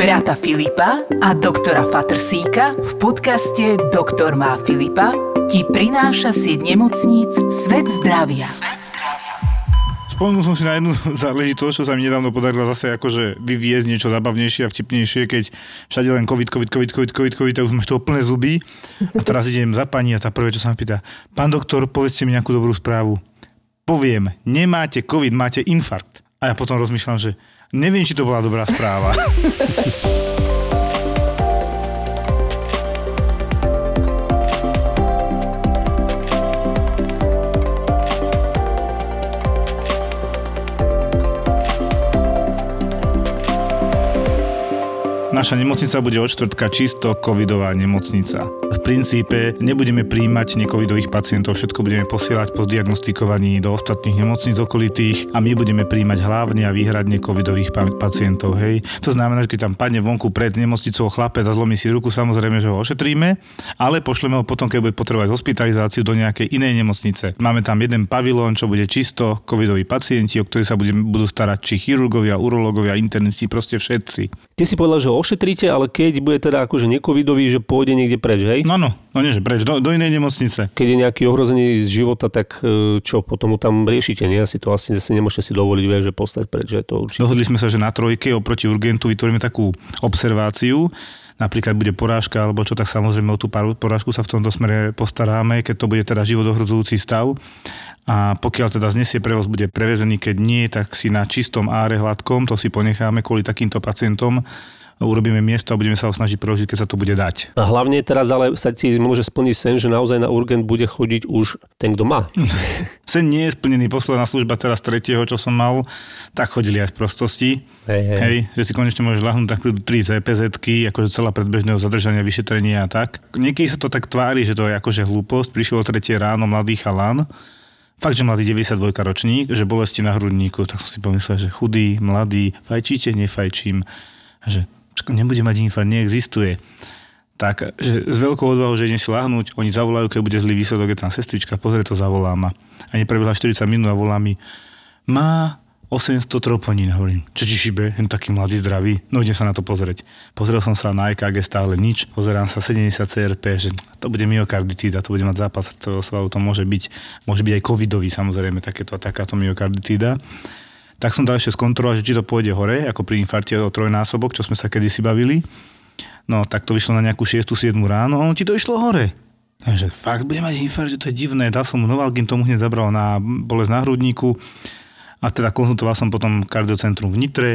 brata Filipa a doktora Fatrsíka v podcaste Doktor má Filipa ti prináša sieť nemocníc Svet zdravia. Spomenul som si na jednu záležitosť, čo sa mi nedávno podarilo zase akože vyviezť niečo zabavnejšie a vtipnejšie, keď všade len COVID, COVID, COVID, COVID, COVID, COVID, tak už máš toho plné zuby. A teraz idem za pani a tá prvé, čo sa ma pýta, pán doktor, povedzte mi nejakú dobrú správu. Poviem, nemáte COVID, máte infarkt. A ja potom rozmýšľam, že Neviem, či to bola dobrá správa. Naša nemocnica bude od čtvrtka čisto covidová nemocnica. V princípe nebudeme príjmať necovidových pacientov, všetko budeme posielať po diagnostikovaní do ostatných nemocníc okolitých a my budeme príjmať hlavne a výhradne covidových pacientov. Hej. To znamená, že keď tam padne vonku pred nemocnicou chlapec a zlomí si ruku, samozrejme, že ho ošetríme, ale pošleme ho potom, keď bude potrebovať hospitalizáciu do nejakej inej nemocnice. Máme tam jeden pavilón, čo bude čisto covidoví pacienti, o ktorých sa budú starať či chirurgovia, urológovia, internisti, proste všetci. Ty si povedal, že ošetríte, ale keď bude teda akože necovidový, že pôjde niekde preč, hej? No, no, no nie, že preč, do, do inej nemocnice. Keď je nejaký ohrozený z života, tak e, čo, potom mu tam riešite, nie? Asi to asi zase nemôžete si dovoliť, vie, že postať preč, že to určite. Dohodli sme sa, že na trojke oproti urgentu vytvoríme takú observáciu, napríklad bude porážka alebo čo, tak samozrejme o tú porážku sa v tomto smere postaráme, keď to bude teda život ohrozujúci stav. A pokiaľ teda znesie prevoz bude prevezený, keď nie, tak si na čistom áre hladkom, to si ponecháme kvôli takýmto pacientom, urobíme miesto a budeme sa ho snažiť preložiť, keď sa to bude dať. A hlavne teraz ale sa ti môže splniť sen, že naozaj na urgent bude chodiť už ten, kto má. sen nie je splnený. Posledná služba teraz tretieho, čo som mal, tak chodili aj v prostosti. Hej, hej. hej že si konečne môžeš lahnúť tak prídu tri zpz akože celá predbežného zadržania, vyšetrenia a tak. Niekedy sa to tak tvári, že to je akože hlúposť. Prišiel o tretie ráno mladý chalan, fakt, že mladý 92 ročník, že bolesti na hrudníku, tak som si pomyslel, že chudý, mladý, fajčíte, nefajčím. A že nebude mať infarkt, neexistuje. Tak, že s veľkou odvahou, že idem si lahnúť, oni zavolajú, keď bude zlý výsledok, je tam sestrička, pozrie to, zavolá ma. A neprebehla 40 minút a volá mi, má 800 troponín, hovorím, čo ti šibe, hen taký mladý, zdravý, no idem sa na to pozrieť. Pozrel som sa na EKG, stále nič, pozerám sa 70 CRP, že to bude myokarditída, to bude mať zápas srdcového svalu, to môže byť, môže byť aj covidový samozrejme, takéto, takáto myokarditída tak som dal ešte skontrolovať, že či to pôjde hore, ako pri infarte o trojnásobok, čo sme sa kedysi bavili. No tak to vyšlo na nejakú 6-7 ráno a on ti to išlo hore. Takže fakt bude mať infarkt, že to je divné. Dal som mu Novalgin, tomu hneď zabral na bolesť na hrudníku. A teda konzultoval som potom kardiocentrum v Nitre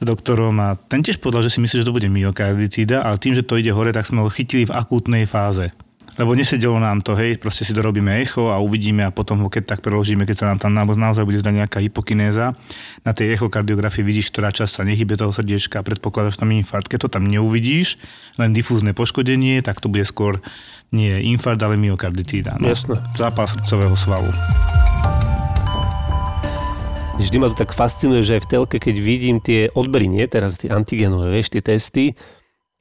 s doktorom a ten tiež povedal, že si myslí, že to bude myokarditída, ale tým, že to ide hore, tak sme ho chytili v akútnej fáze lebo nesedelo nám to, hej, proste si dorobíme echo a uvidíme a potom ho keď tak preložíme, keď sa nám tam naozaj bude zdať nejaká hypokinéza. Na tej echokardiografii vidíš, ktorá časť sa nehybe toho srdiečka a predpokladáš tam infarkt. Keď to tam neuvidíš, len difúzne poškodenie, tak to bude skôr nie infarkt, ale myokarditída. No. Jasne. Zápal srdcového svalu. Vždy ma to tak fascinuje, že aj v telke, keď vidím tie odbery, nie teraz tie antigenové, vieš, tie testy,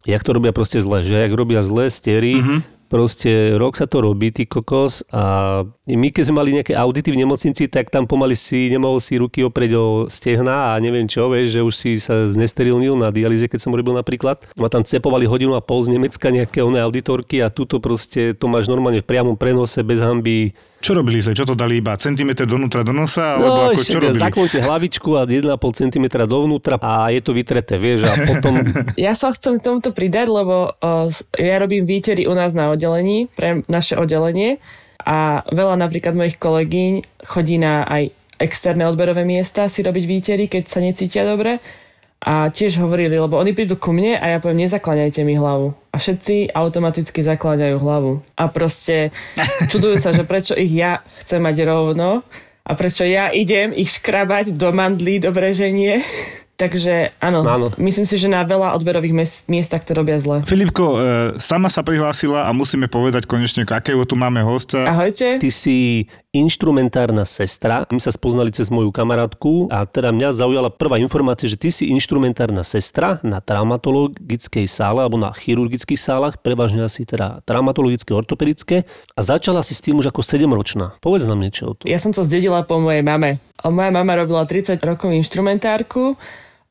jak to robia proste zle, že jak robia zle stery, mm-hmm Proste rok sa to robí, ty kokos. A my keď sme mali nejaké audity v nemocnici, tak tam pomaly si nemohol si ruky oprieť o stehna a neviem čo, vieš, že už si sa znesterilnil na dialýze, keď som robil napríklad. Ma tam cepovali hodinu a pol z Nemecka nejaké oné auditorky a tuto proste to máš normálne v priamom prenose bez hamby čo robili zle? Čo to dali iba centimetr donútra do nosa? Alebo no, ako, čo robili? Zaklonte hlavičku a 1,5 cm dovnútra a je to vytreté, vieš, a potom... Ja sa chcem k tomuto pridať, lebo uh, ja robím výtery u nás na oddelení, pre naše oddelenie a veľa napríklad mojich kolegyň chodí na aj externé odberové miesta si robiť výtery, keď sa necítia dobre a tiež hovorili, lebo oni prídu ku mne a ja poviem, nezakláňajte mi hlavu. A všetci automaticky zakláňajú hlavu. A proste čudujú sa, že prečo ich ja chcem mať rovno a prečo ja idem ich škrabať do mandlí, do breženie. Takže áno, áno, myslím si, že na veľa odberových miestach to robia zle. Filipko, e, sama sa prihlásila a musíme povedať konečne, akého tu máme hosta. Ahojte. Ty si inštrumentárna sestra. My sa spoznali cez moju kamarátku a teda mňa zaujala prvá informácia, že ty si inštrumentárna sestra na traumatologickej sále alebo na chirurgických sálach, prevažne asi teda traumatologické, ortopedické a začala si s tým už ako 7-ročná. Povedz nám niečo o tom. Ja som to zdedila po mojej mame. Moja mama robila 30 rokov inštrumentárku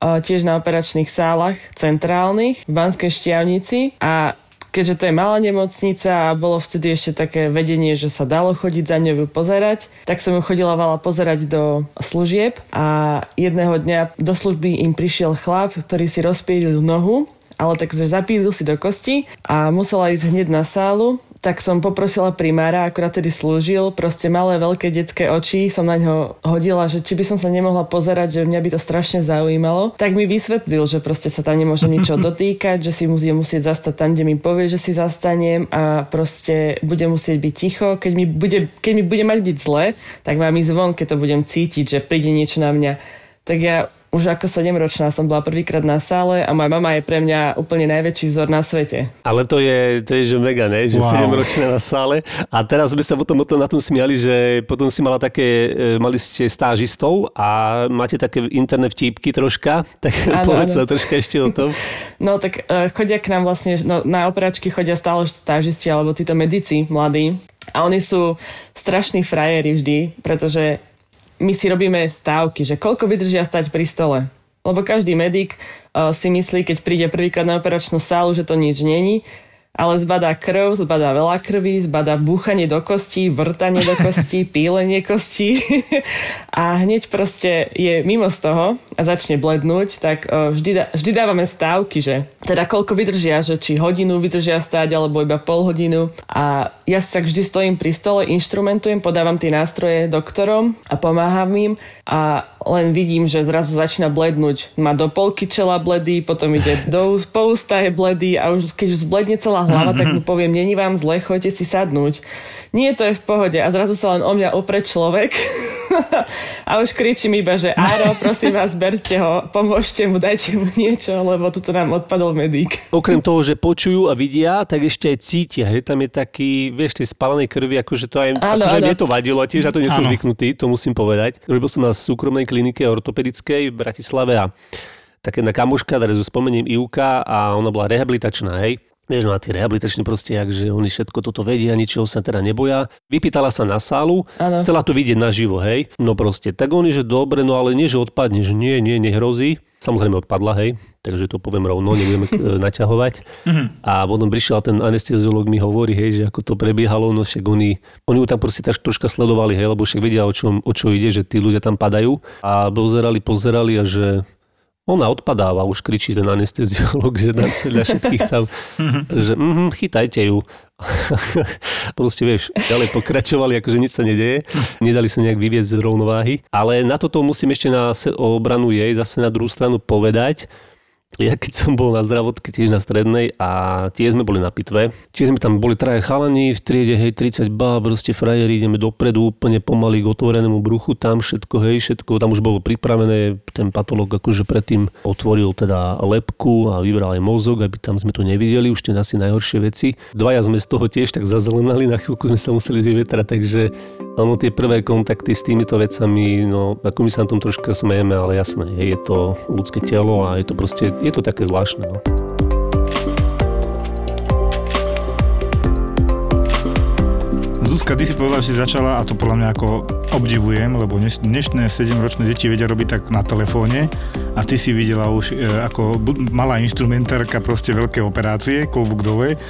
tiež na operačných sálach centrálnych v Banskej Štiavnici a keďže to je malá nemocnica a bolo vtedy ešte také vedenie, že sa dalo chodiť za ňou pozerať, tak som ju chodila vala pozerať do služieb a jedného dňa do služby im prišiel chlap, ktorý si rozpílil nohu ale takže zapílil si do kosti a musela ísť hneď na sálu, tak som poprosila primára, akurát tedy slúžil, proste malé, veľké detské oči, som na ňo hodila, že či by som sa nemohla pozerať, že mňa by to strašne zaujímalo. Tak mi vysvetlil, že proste sa tam nemôže ničo dotýkať, že si bude musieť zastať tam, kde mi povie, že si zastanem a proste bude musieť byť ticho. Keď mi bude, keď mi bude mať byť zle, tak mám ísť von, keď to budem cítiť, že príde niečo na mňa. Tak ja už ako 7-ročná som bola prvýkrát na sále a moja mama je pre mňa úplne najväčší vzor na svete. Ale to je, to je že mega, ne? Že wow. 7-ročná na sále. A teraz sme sa potom na tom smiali, že potom si mala také, e, mali ste stážistov a máte také interné vtípky troška, tak ano, povedz ano. troška ešte o tom. No tak uh, chodia k nám vlastne, no, na operačky chodia stále stážisti alebo títo medici mladí. A oni sú strašní frajeri vždy, pretože my si robíme stávky, že koľko vydržia stať pri stole. Lebo každý medic uh, si myslí, keď príde prvýkrát na operačnú sálu, že to nič není ale zbadá krv, zbadá veľa krvi, zbadá búchanie do kostí, vrtanie do kostí, pílenie kostí. A hneď proste je mimo z toho a začne blednúť, tak vždy, dá, vždy dávame stávky, že teda koľko vydržia, že či hodinu vydržia stáť alebo iba pol hodinu. A ja sa vždy stojím pri stole, inštrumentujem, podávam tie nástroje doktorom a pomáham im. A len vidím, že zrazu začína blednúť. Má do polky čela bledý, potom ide do pousta je bledý a už keď už zbledne celá hlava, tak mu poviem, není vám zle, choďte si sadnúť. Nie, to je v pohode. A zrazu sa len o mňa opre človek a už kričím iba, že áno, prosím vás, berte ho, pomôžte mu, dajte mu niečo, lebo tuto nám odpadol medík. Okrem toho, že počujú a vidia, tak ešte aj cítia. Hej? Tam je taký, vieš, tej spálenej krvi, akože to aj, áno, akože áno. mne to vadilo, tiež na to nie som zvyknutý, to musím povedať. Robil som na súkromnej klinike ortopedickej v Bratislave a také na kamuška, teraz spomeniem Ivka a ona bola rehabilitačná, hej. Vieš, no a tí rehabilitační proste, že oni všetko toto vedia, ničoho sa teda neboja. Vypýtala sa na sálu, ano. chcela to vidieť naživo, hej. No proste, tak oni, že dobre, no ale nie, že odpadne, že nie, nie, nehrozí. Samozrejme odpadla, hej, takže to poviem rovno, nebudeme e, naťahovať. Mhm. A potom prišiel ten anesteziolog mi hovorí, hej, že ako to prebiehalo, no však oni, oni ju tam proste tak troška sledovali, hej, lebo však vedia, o, čom, o čo ide, že tí ľudia tam padajú. A pozerali, pozerali a že ona odpadáva, už kričí ten anesteziolog, že na celá všetkých tam, že mm, chytajte ju. Proste vieš, ďalej pokračovali, akože nič sa nedeje, nedali sa nejak vyviezť z rovnováhy. Ale na toto musím ešte na obranu jej zase na druhú stranu povedať, ja keď som bol na zdravotke tiež na strednej a tiež sme boli na pitve, tiež sme tam boli traje chalani v triede, hej, 30 bá, proste frajeri, ideme dopredu úplne pomaly k otvorenému bruchu, tam všetko, hej, všetko, tam už bolo pripravené, ten patolog akože predtým otvoril teda lepku a vybral aj mozog, aby tam sme to nevideli, už tie asi najhoršie veci. Dvaja sme z toho tiež tak zazelenali, na chvíľku sme sa museli vyvetrať, takže ono tie prvé kontakty s týmito vecami, no ako my sa na tom troška smejeme, ale jasné, je to ľudské telo a je to proste je to také zvláštne. No. Zuzka, ty si povedala, že si začala, a to podľa mňa ako obdivujem, lebo dnešné 7-ročné deti vedia robiť tak na telefóne a ty si videla už e, ako malá instrumentárka proste veľké operácie, klobúk dole.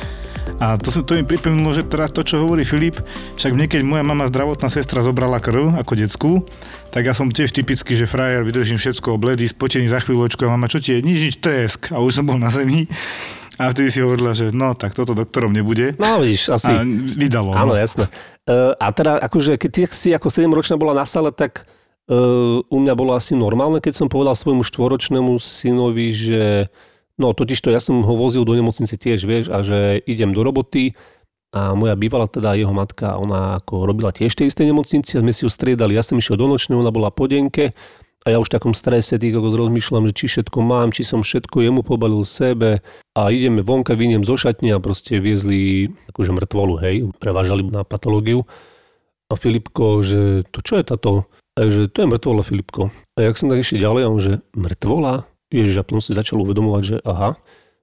A to, to mi pripomínalo, že teraz to, čo hovorí Filip, však mne, keď moja mama zdravotná sestra zobrala krv ako decku, tak ja som tiež typický, že frajer, vydržím všetko, bledý, spotený za chvíľočku a mama, čo ti je, nič, nič, tresk. A už som bol na zemi. A vtedy si hovorila, že no, tak toto doktorom nebude. No, vidíš, asi. A vydalo. Áno, no. jasné. Uh, a teda, akože, keď si ako 7-ročná bola na sale, tak uh, u mňa bolo asi normálne, keď som povedal svojmu štvoročnému synovi, že no, totiž to ja som ho vozil do nemocnice tiež, vieš, a že idem do roboty, a moja bývala teda jeho matka, ona ako robila tiež tej istej nemocnici a sme si ju striedali. Ja som išiel do nočnej, ona bola po denke a ja už v takom strese tých ako rozmýšľam, že či všetko mám, či som všetko jemu pobalil sebe a ideme vonka, vyniem zo šatne a proste viezli akože mŕtvolu, hej, prevážali na patológiu. A Filipko, že to čo je táto? A že to je mŕtvola Filipko. A jak som tak ešte ďalej, on že mŕtvola? Ježiš, a potom si začal uvedomovať, že aha,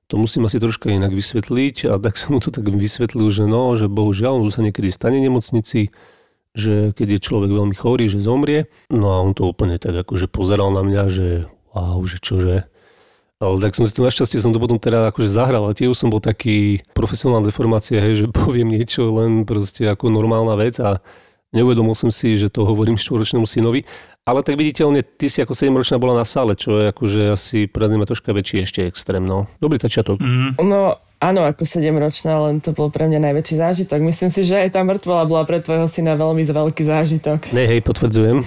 to musím asi troška inak vysvetliť a tak som mu to tak vysvetlil, že no, že bohužiaľ, on sa niekedy stane nemocnici, že keď je človek veľmi chorý, že zomrie. No a on to úplne tak akože pozeral na mňa, že wow, že čože. Ale tak som si to našťastie som to potom teda akože zahral, ale tiež som bol taký profesionálna deformácia, hej, že poviem niečo len proste ako normálna vec a neuvedomil som si, že to hovorím štvoročnému synovi. Ale tak viditeľne, ty si ako 7-ročná bola na sále, čo je akože asi pre mňa troška väčší ešte extrém. No. Dobrý začiatok. Mm. No, áno, ako 7-ročná, len to bol pre mňa najväčší zážitok. Myslím si, že aj tá mŕtvola bola pre tvojho syna veľmi veľký zážitok. Ne, hej, potvrdzujem.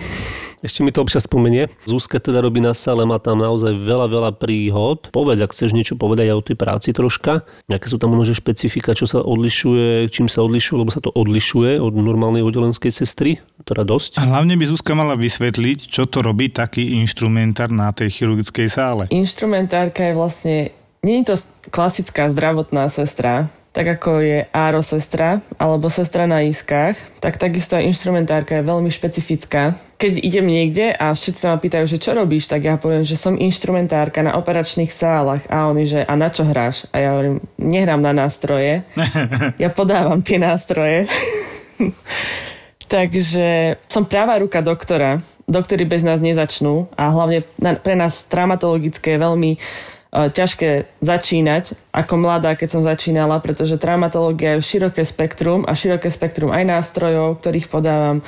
Ešte mi to občas spomenie. Zúska teda robí na sále, má tam naozaj veľa, veľa príhod. Povedz, ak chceš niečo povedať aj o tej práci troška. Nejaké sú tam možno špecifika, čo sa odlišuje, čím sa odlišuje, lebo sa to odlišuje od normálnej oddelenskej sestry. Teda dosť. A hlavne by Zuzka mala vysvetliť, čo to robí taký inštrumentár na tej chirurgickej sále. Inštrumentárka je vlastne, je to klasická zdravotná sestra, tak ako je áro sestra alebo sestra na iskách, tak takisto aj inštrumentárka je veľmi špecifická. Keď idem niekde a všetci sa ma pýtajú, že čo robíš, tak ja poviem, že som inštrumentárka na operačných sálach a oni, že a na čo hráš? A ja hovorím, nehrám na nástroje, ja podávam tie nástroje. Takže som práva ruka doktora. Doktory bez nás nezačnú a hlavne pre nás traumatologické je veľmi ťažké začínať ako mladá, keď som začínala, pretože traumatológia je široké spektrum a široké spektrum aj nástrojov, ktorých podávam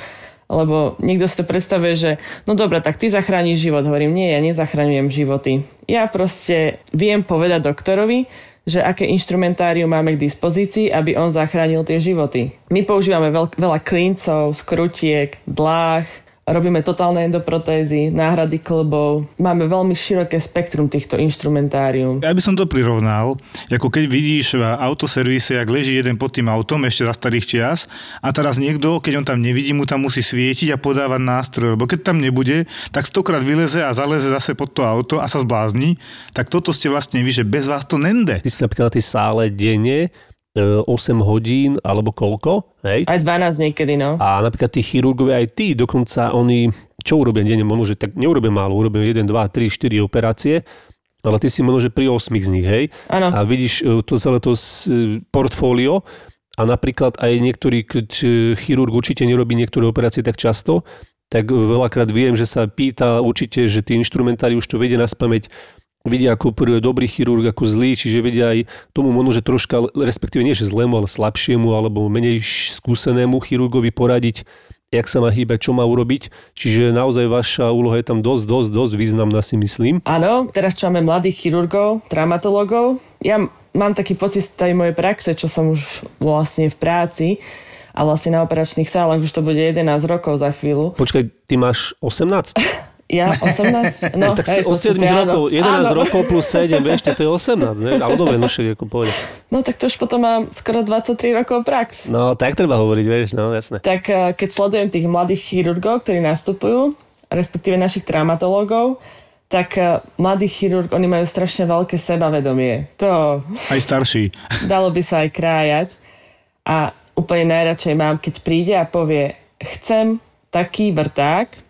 lebo niekto si to predstavuje, že no dobre, tak ty zachrániš život. Hovorím, nie, ja nezachraňujem životy. Ja proste viem povedať doktorovi, že aké instrumentárium máme k dispozícii, aby on zachránil tie životy. My používame veľk, veľa klincov, skrutiek, bláh, Robíme totálne endoprotézy, náhrady klbov. Máme veľmi široké spektrum týchto instrumentárium. Ja by som to prirovnal, ako keď vidíš v autoservise, ak leží jeden pod tým autom ešte za starých čias a teraz niekto, keď on tam nevidí, mu tam musí svietiť a podávať nástroj, lebo keď tam nebude, tak stokrát vyleze a zaleze zase pod to auto a sa zblázni, tak toto ste vlastne vy, že bez vás to nende. Ty si napríklad na tej sále denne 8 hodín alebo koľko, hej? Aj 12 niekedy, no. A napríklad tí chirurgovia, aj tí, dokonca oni, čo urobia denne, možno, že tak neurobia málo, urobia 1, 2, 3, 4 operácie, ale ty si možno, že pri 8 z nich, hej? Ano. A vidíš e, to celé to e, portfólio a napríklad aj niektorý keď e, chirurg určite nerobí niektoré operácie tak často, tak veľakrát viem, že sa pýta určite, že tí inštrumentári už to vedia na spameť, vidia ako dobrý chirurg, ako zlý, čiže vedia aj tomu možno, že troška, respektíve nie že zlému, ale slabšiemu alebo menej skúsenému chirurgovi poradiť, jak sa má hýbať, čo má urobiť. Čiže naozaj vaša úloha je tam dosť, dosť, dosť významná si myslím. Áno, teraz čo máme mladých chirurgov, traumatologov, ja mám taký pocit z tej mojej praxe, čo som už vlastne v práci, a vlastne na operačných sálach už to bude 11 rokov za chvíľu. Počkaj, ty máš 18? Ja 18? No, tak hej, od 7 rokov, 11 áno. rokov plus 7, vieš, to je 18, ne? Ale dobre, no však, ako povedať. No tak to už potom mám skoro 23 rokov prax. No, tak treba hovoriť, vieš, no, jasné. Tak eh, keď sledujem tých mladých chirurgov, ktorí nastupujú, respektíve našich traumatológov, tak eh, mladý chirurg, oni majú strašne veľké sebavedomie. To... Aj starší. Dalo by sa aj krájať. A úplne najradšej mám, keď príde a povie, chcem taký vrták,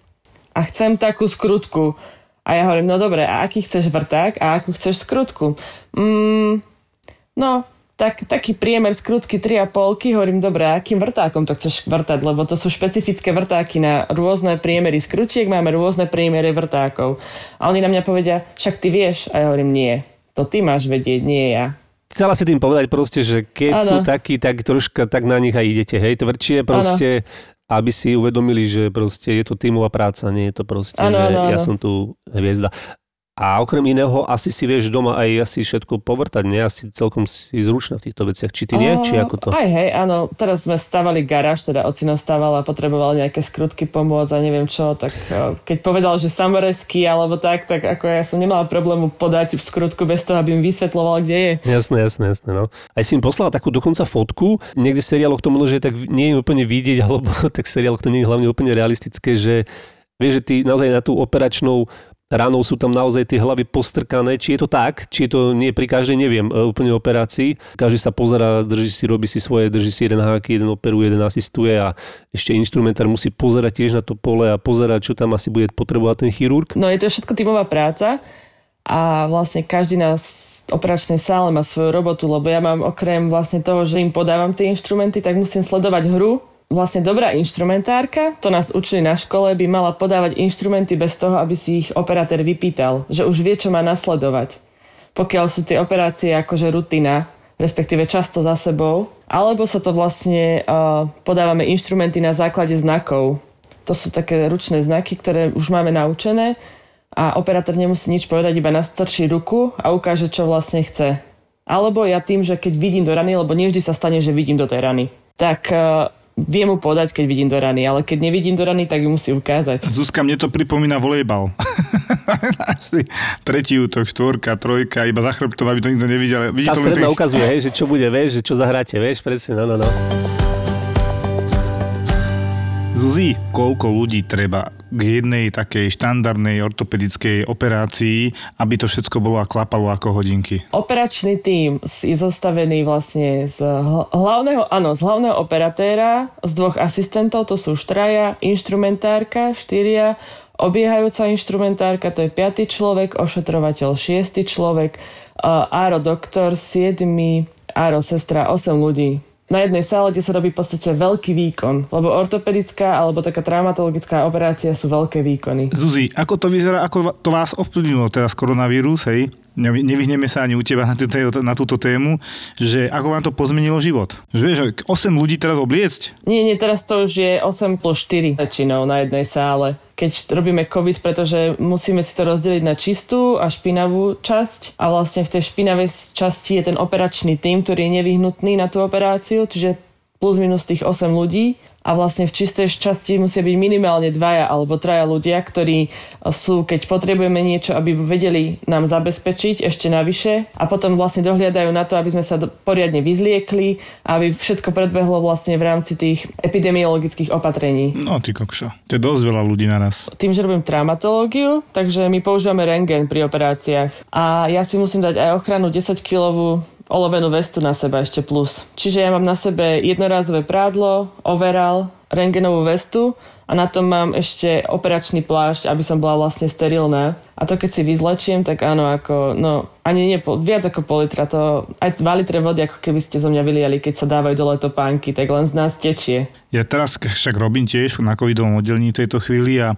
a chcem takú skrutku. A ja hovorím, no dobre, a aký chceš vrták a akú chceš skrutku? Mm, no, tak, taký priemer skrutky 3,5, hovorím, dobre, akým vrtákom to chceš vrtať, lebo to sú špecifické vrtáky na rôzne priemery skrutiek, máme rôzne priemery vrtákov. A oni na mňa povedia, však ty vieš? A ja hovorím, nie, to ty máš vedieť, nie ja. Chcela si tým povedať proste, že keď ano. sú takí, tak troška tak na nich aj idete, hej, tvrdšie proste, aby si uvedomili, že proste je to tímová práca, nie je to proste, ano, že ano, ja ano. som tu hviezda. A okrem iného asi si vieš doma aj asi všetko povrtať, nie? Asi celkom si zručná v týchto veciach. Či ty nie? Či ako to? Aj hej, áno. Teraz sme stavali garáž, teda ocino staval a potreboval nejaké skrutky pomôcť a neviem čo, tak keď povedal, že samoresky alebo tak, tak ako ja som nemala problému podať v skrutku bez toho, aby mi vysvetloval, kde je. Jasné, jasné, jasné. No. Aj si im poslala takú dokonca fotku, niekde v seriáloch to možno, že tak nie je úplne vidieť, alebo tak seriáloch to nie je hlavne úplne realistické, že vieš, že ty naozaj na tú operačnou Ráno sú tam naozaj tie hlavy postrkané. Či je to tak, či je to nie pri každej, neviem, e, úplne operácii. Každý sa pozera, drží si, robí si svoje, drží si jeden háky, jeden operuje, jeden asistuje a ešte instrumentár musí pozerať tiež na to pole a pozerať, čo tam asi bude potrebovať ten chirurg. No je to všetko tímová práca a vlastne každý na operačnej sále má svoju robotu, lebo ja mám okrem vlastne toho, že im podávam tie inštrumenty, tak musím sledovať hru vlastne dobrá inštrumentárka, to nás učili na škole, by mala podávať inštrumenty bez toho, aby si ich operátor vypýtal, že už vie, čo má nasledovať. Pokiaľ sú tie operácie akože rutina, respektíve často za sebou, alebo sa to vlastne uh, podávame inštrumenty na základe znakov. To sú také ručné znaky, ktoré už máme naučené a operátor nemusí nič povedať, iba nastrčí ruku a ukáže, čo vlastne chce. Alebo ja tým, že keď vidím do rany, lebo nie vždy sa stane, že vidím do tej rany, tak uh, viem mu podať, keď vidím do rany, ale keď nevidím do rany, tak ju musí ukázať. Zuzka, mne to pripomína volejbal. Tretí útok, štvorka, trojka, iba za chrbtov, aby to nikto nevidel. Tá stredná ukazuje, hej, že čo bude, vieš, že čo zahráte, vieš, presne, no, no, no. Zuzi, koľko ľudí treba k jednej takej štandardnej ortopedickej operácii, aby to všetko bolo a klapalo ako hodinky? Operačný tím je zostavený vlastne z hlavného, áno, z hlavného operatéra, z dvoch asistentov, to sú štraja, instrumentárka, štyria, obiehajúca instrumentárka, to je piatý človek, ošetrovateľ šiestý človek, áro doktor, siedmy, áro sestra, 8 ľudí na jednej sále, sa robí v podstate veľký výkon. Lebo ortopedická alebo taká traumatologická operácia sú veľké výkony. Zuzi, ako to vyzerá, ako to vás ovplyvnilo teraz koronavírus, hej? Nevyhneme sa ani u teba na, túto, na túto tému, že ako vám to pozmenilo život. Že vieš, 8 ľudí teraz obliecť? Nie, nie, teraz to už je 8 plus 4 väčšinou na jednej sále. Keď robíme COVID, pretože musíme si to rozdeliť na čistú a špinavú časť a vlastne v tej špinavej časti je ten operačný tým, ktorý je nevyhnutný na tú operáciu, čiže plus minus tých 8 ľudí a vlastne v čistej časti musia byť minimálne dvaja alebo traja ľudia, ktorí sú, keď potrebujeme niečo, aby vedeli nám zabezpečiť ešte navyše a potom vlastne dohliadajú na to, aby sme sa poriadne vyzliekli a aby všetko predbehlo vlastne v rámci tých epidemiologických opatrení. No ty kokšo, to je dosť veľa ľudí naraz. Tým, že robím traumatológiu, takže my používame rengen pri operáciách a ja si musím dať aj ochranu 10-kilovú olovenú vestu na seba ešte plus. Čiže ja mám na sebe jednorázové prádlo, overal, rengenovú vestu a na tom mám ešte operačný plášť, aby som bola vlastne sterilná. A to keď si vyzlečiem, tak áno, ako, no, ani nie, viac ako pol litra, to aj 2 litre vody, ako keby ste zo mňa vyliali, keď sa dávajú dole topánky, tak len z nás tečie. Ja teraz však robím tiež na covidovom oddelení tejto chvíli a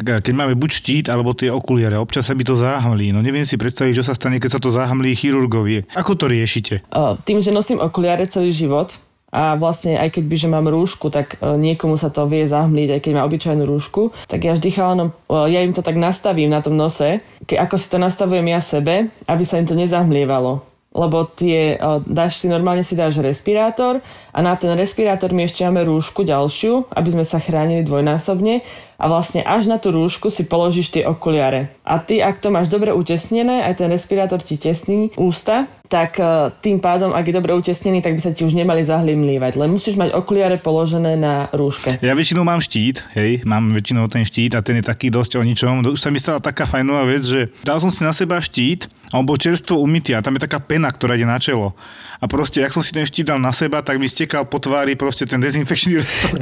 keď máme buď štít alebo tie okuliare, občas sa by to záhmlí. No neviem si predstaviť, čo sa stane, keď sa to záhmlí chirurgovie. Ako to riešite? Tým, že nosím okuliare celý život, a vlastne aj keď by, že mám rúšku, tak niekomu sa to vie zahmliť, aj keď má obyčajnú rúšku, tak ja vždy chalanom, ja im to tak nastavím na tom nose, ke, ako si to nastavujem ja sebe, aby sa im to nezahmlievalo lebo tie, dáš si, normálne si dáš respirátor a na ten respirátor my ešte máme rúšku ďalšiu, aby sme sa chránili dvojnásobne a vlastne až na tú rúšku si položíš tie okuliare. A ty, ak to máš dobre utesnené, aj ten respirátor ti tesní ústa, tak tým pádom, ak je dobre utesnený, tak by sa ti už nemali zahlimlívať. Len musíš mať okuliare položené na rúške. Ja väčšinou mám štít, hej, mám väčšinou ten štít a ten je taký dosť o ničom. Už sa mi stala taká fajnová vec, že dal som si na seba štít a on bol čerstvo umytý a tam je taká pena, ktorá ide na čelo. A proste, ak som si ten štít dal na seba, tak mi stekal po tvári proste ten dezinfekčný restok.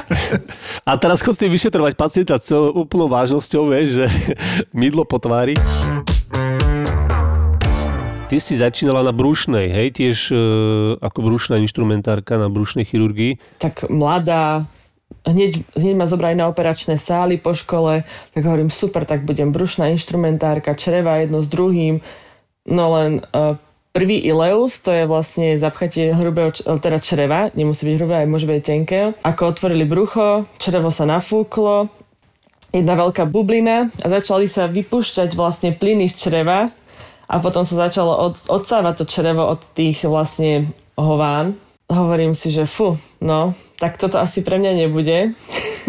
a teraz chod s tým vyšetrovať pacienta s celou úplnou vážnosťou, vieš, že mydlo po tvári. Ty si začínala na brušnej, hej, tiež e, ako brušná inštrumentárka na brušnej chirurgii. Tak mladá, hneď, hneď ma zobrali na operačné sály po škole, tak hovorím, super, tak budem brušná inštrumentárka, čreva jedno s druhým. No len uh, prvý ileus, to je vlastne zapchatie hrubého, teda čreva, nemusí byť hrubé, aj môže byť tenké. Ako otvorili brucho, črevo sa nafúklo, jedna veľká bublina a začali sa vypúšťať vlastne plyny z čreva a potom sa začalo od, odsávať to črevo od tých vlastne hován hovorím si, že fu, no, tak toto asi pre mňa nebude.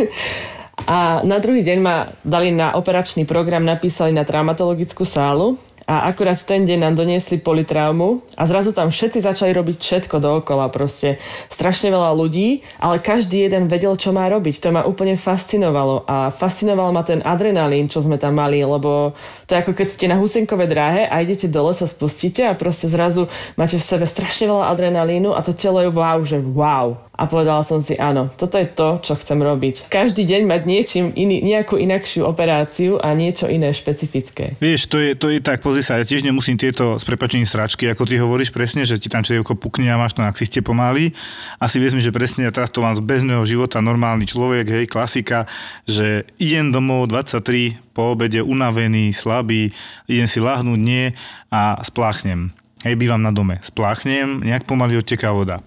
a na druhý deň ma dali na operačný program, napísali na traumatologickú sálu a akurát ten deň nám doniesli politraumu a zrazu tam všetci začali robiť všetko dookola, proste strašne veľa ľudí, ale každý jeden vedel, čo má robiť. To ma úplne fascinovalo a fascinoval ma ten adrenalín, čo sme tam mali, lebo to je ako keď ste na husenkovej dráhe a idete dole, sa spustíte a proste zrazu máte v sebe strašne veľa adrenalínu a to telo je wow, že wow a povedala som si, áno, toto je to, čo chcem robiť. Každý deň mať niečím iný, nejakú inakšiu operáciu a niečo iné špecifické. Vieš, to je, to je tak, pozri pozri sa, ja tiež nemusím tieto s prepačením sračky, ako ty hovoríš presne, že ti tam črievko pukne a máš to na ksiste pomaly. Asi vezmi, že presne ja teraz to mám z bežného života, normálny človek, hej, klasika, že idem domov 23 po obede, unavený, slabý, idem si lahnúť, nie a spláchnem. Hej, bývam na dome. Spláchnem, nejak pomaly odteká voda.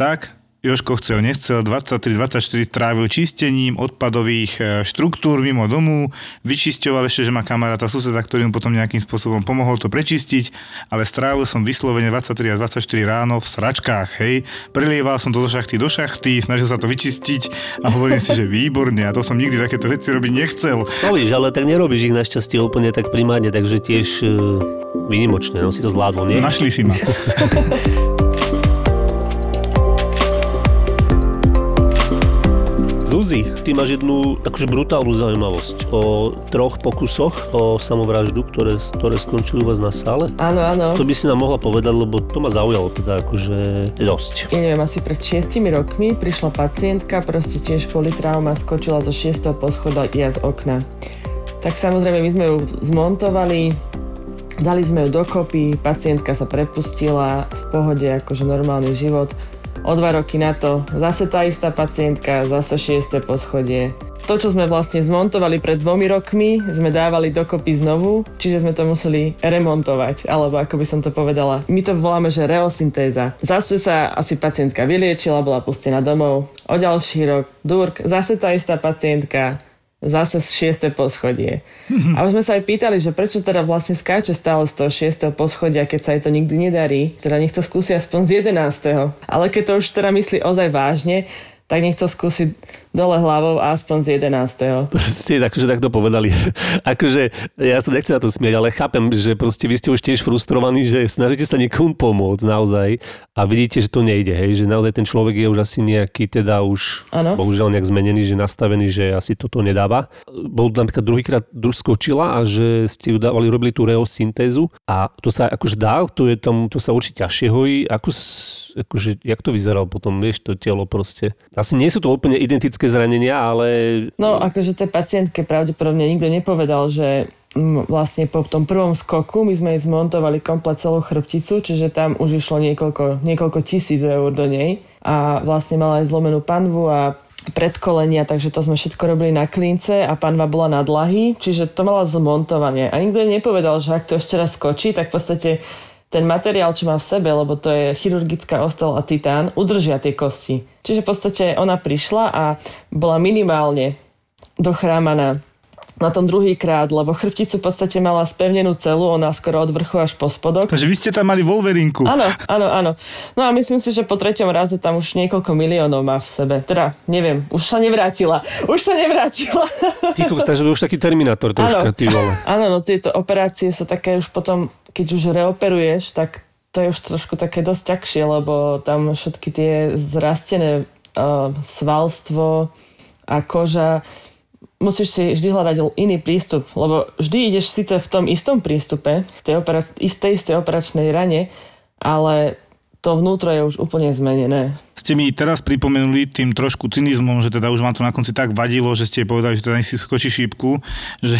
Tak, Joško chcel, nechcel, 23-24 strávil čistením odpadových e, štruktúr mimo domu, vyčisťoval ešte, že má kamaráta suseda, ktorý mu potom nejakým spôsobom pomohol to prečistiť, ale strávil som vyslovene 23 a 24 ráno v sračkách, hej. Prelieval som to do šachty do šachty, snažil sa to vyčistiť a hovorím si, že výborne a to som nikdy takéto veci robiť nechcel. No víš, ale tak nerobíš ich našťastie úplne tak primárne, takže tiež uh, výnimočne, no si to zvládol, nie? Našli si ma. Zuzi, ty máš jednu akože brutálnu zaujímavosť o troch pokusoch o samovraždu, ktoré, ktoré skončili u vás na sále. Áno, áno. To by si nám mohla povedať, lebo to ma zaujalo teda akože dosť. Ja neviem, asi pred 6 rokmi prišla pacientka, proste tiež politrauma, skočila zo 6. poschoda ja z okna. Tak samozrejme my sme ju zmontovali, dali sme ju dokopy, pacientka sa prepustila v pohode, akože normálny život O dva roky na to zase tá istá pacientka, zase šiesté poschodie. To, čo sme vlastne zmontovali pred dvomi rokmi, sme dávali dokopy znovu, čiže sme to museli remontovať, alebo ako by som to povedala. My to voláme, že reosyntéza. Zase sa asi pacientka vyliečila, bola pustená domov. O ďalší rok, Durk, zase tá istá pacientka, zase z šiesté poschodie. A už sme sa aj pýtali, že prečo teda vlastne skáče stále z toho šiestého poschodia, keď sa jej to nikdy nedarí. Teda nech to skúsi aspoň z jedenásteho. Ale keď to už teda myslí ozaj vážne, tak nech to skúsi dole hlavou a aspoň z 11. Ste akože takto povedali. akože ja sa nechcem na to smieť, ale chápem, že proste vy ste už tiež frustrovaní, že snažíte sa niekomu pomôcť naozaj a vidíte, že to nejde, hej, že naozaj ten človek je už asi nejaký teda už ano. bohužiaľ nejak zmenený, že nastavený, že asi toto nedáva. Bol napríklad druhýkrát skočila a že ste ju dávali, robili tú reosyntézu a to sa akože dá, to, je tam, to sa určite ťažšie hojí. Ako, akože, jak to vyzeralo potom, vieš, to telo proste. Asi nie sú to úplne identické zranenia, ale... No, akože tej pacientke pravdepodobne nikto nepovedal, že vlastne po tom prvom skoku my sme jej zmontovali komplet celú chrbticu, čiže tam už išlo niekoľko, niekoľko tisíc eur do nej a vlastne mala aj zlomenú panvu a predkolenia, takže to sme všetko robili na klince a panva bola na dlahy, čiže to mala zmontovanie. A nikto nepovedal, že ak to ešte raz skočí, tak v podstate ten materiál, čo má v sebe, lebo to je chirurgická ostel a titán, udržia tie kosti. Čiže v podstate ona prišla a bola minimálne dochrámaná na tom druhý krát, lebo chrbticu v podstate mala spevnenú celú, ona skoro od vrchu až po spodok. Takže vy ste tam mali Wolverinku. Áno, áno, áno. No a myslím si, že po treťom raze tam už niekoľko miliónov má v sebe. Teda, neviem, už sa nevrátila. Už sa nevrátila. Ticho, takže už taký terminátor troška, ty vole. Áno, no tieto operácie sú také už potom, keď už reoperuješ, tak to je už trošku také dosť ťažšie, lebo tam všetky tie zrastené uh, svalstvo a koža musíš si vždy hľadať iný prístup, lebo vždy ideš síce v tom istom prístupe, v tej opera- istej, istej operačnej rane, ale to vnútro je už úplne zmenené. Ste mi teraz pripomenuli tým trošku cynizmom, že teda už vám to na konci tak vadilo, že ste povedali, že teda si skočí šípku, že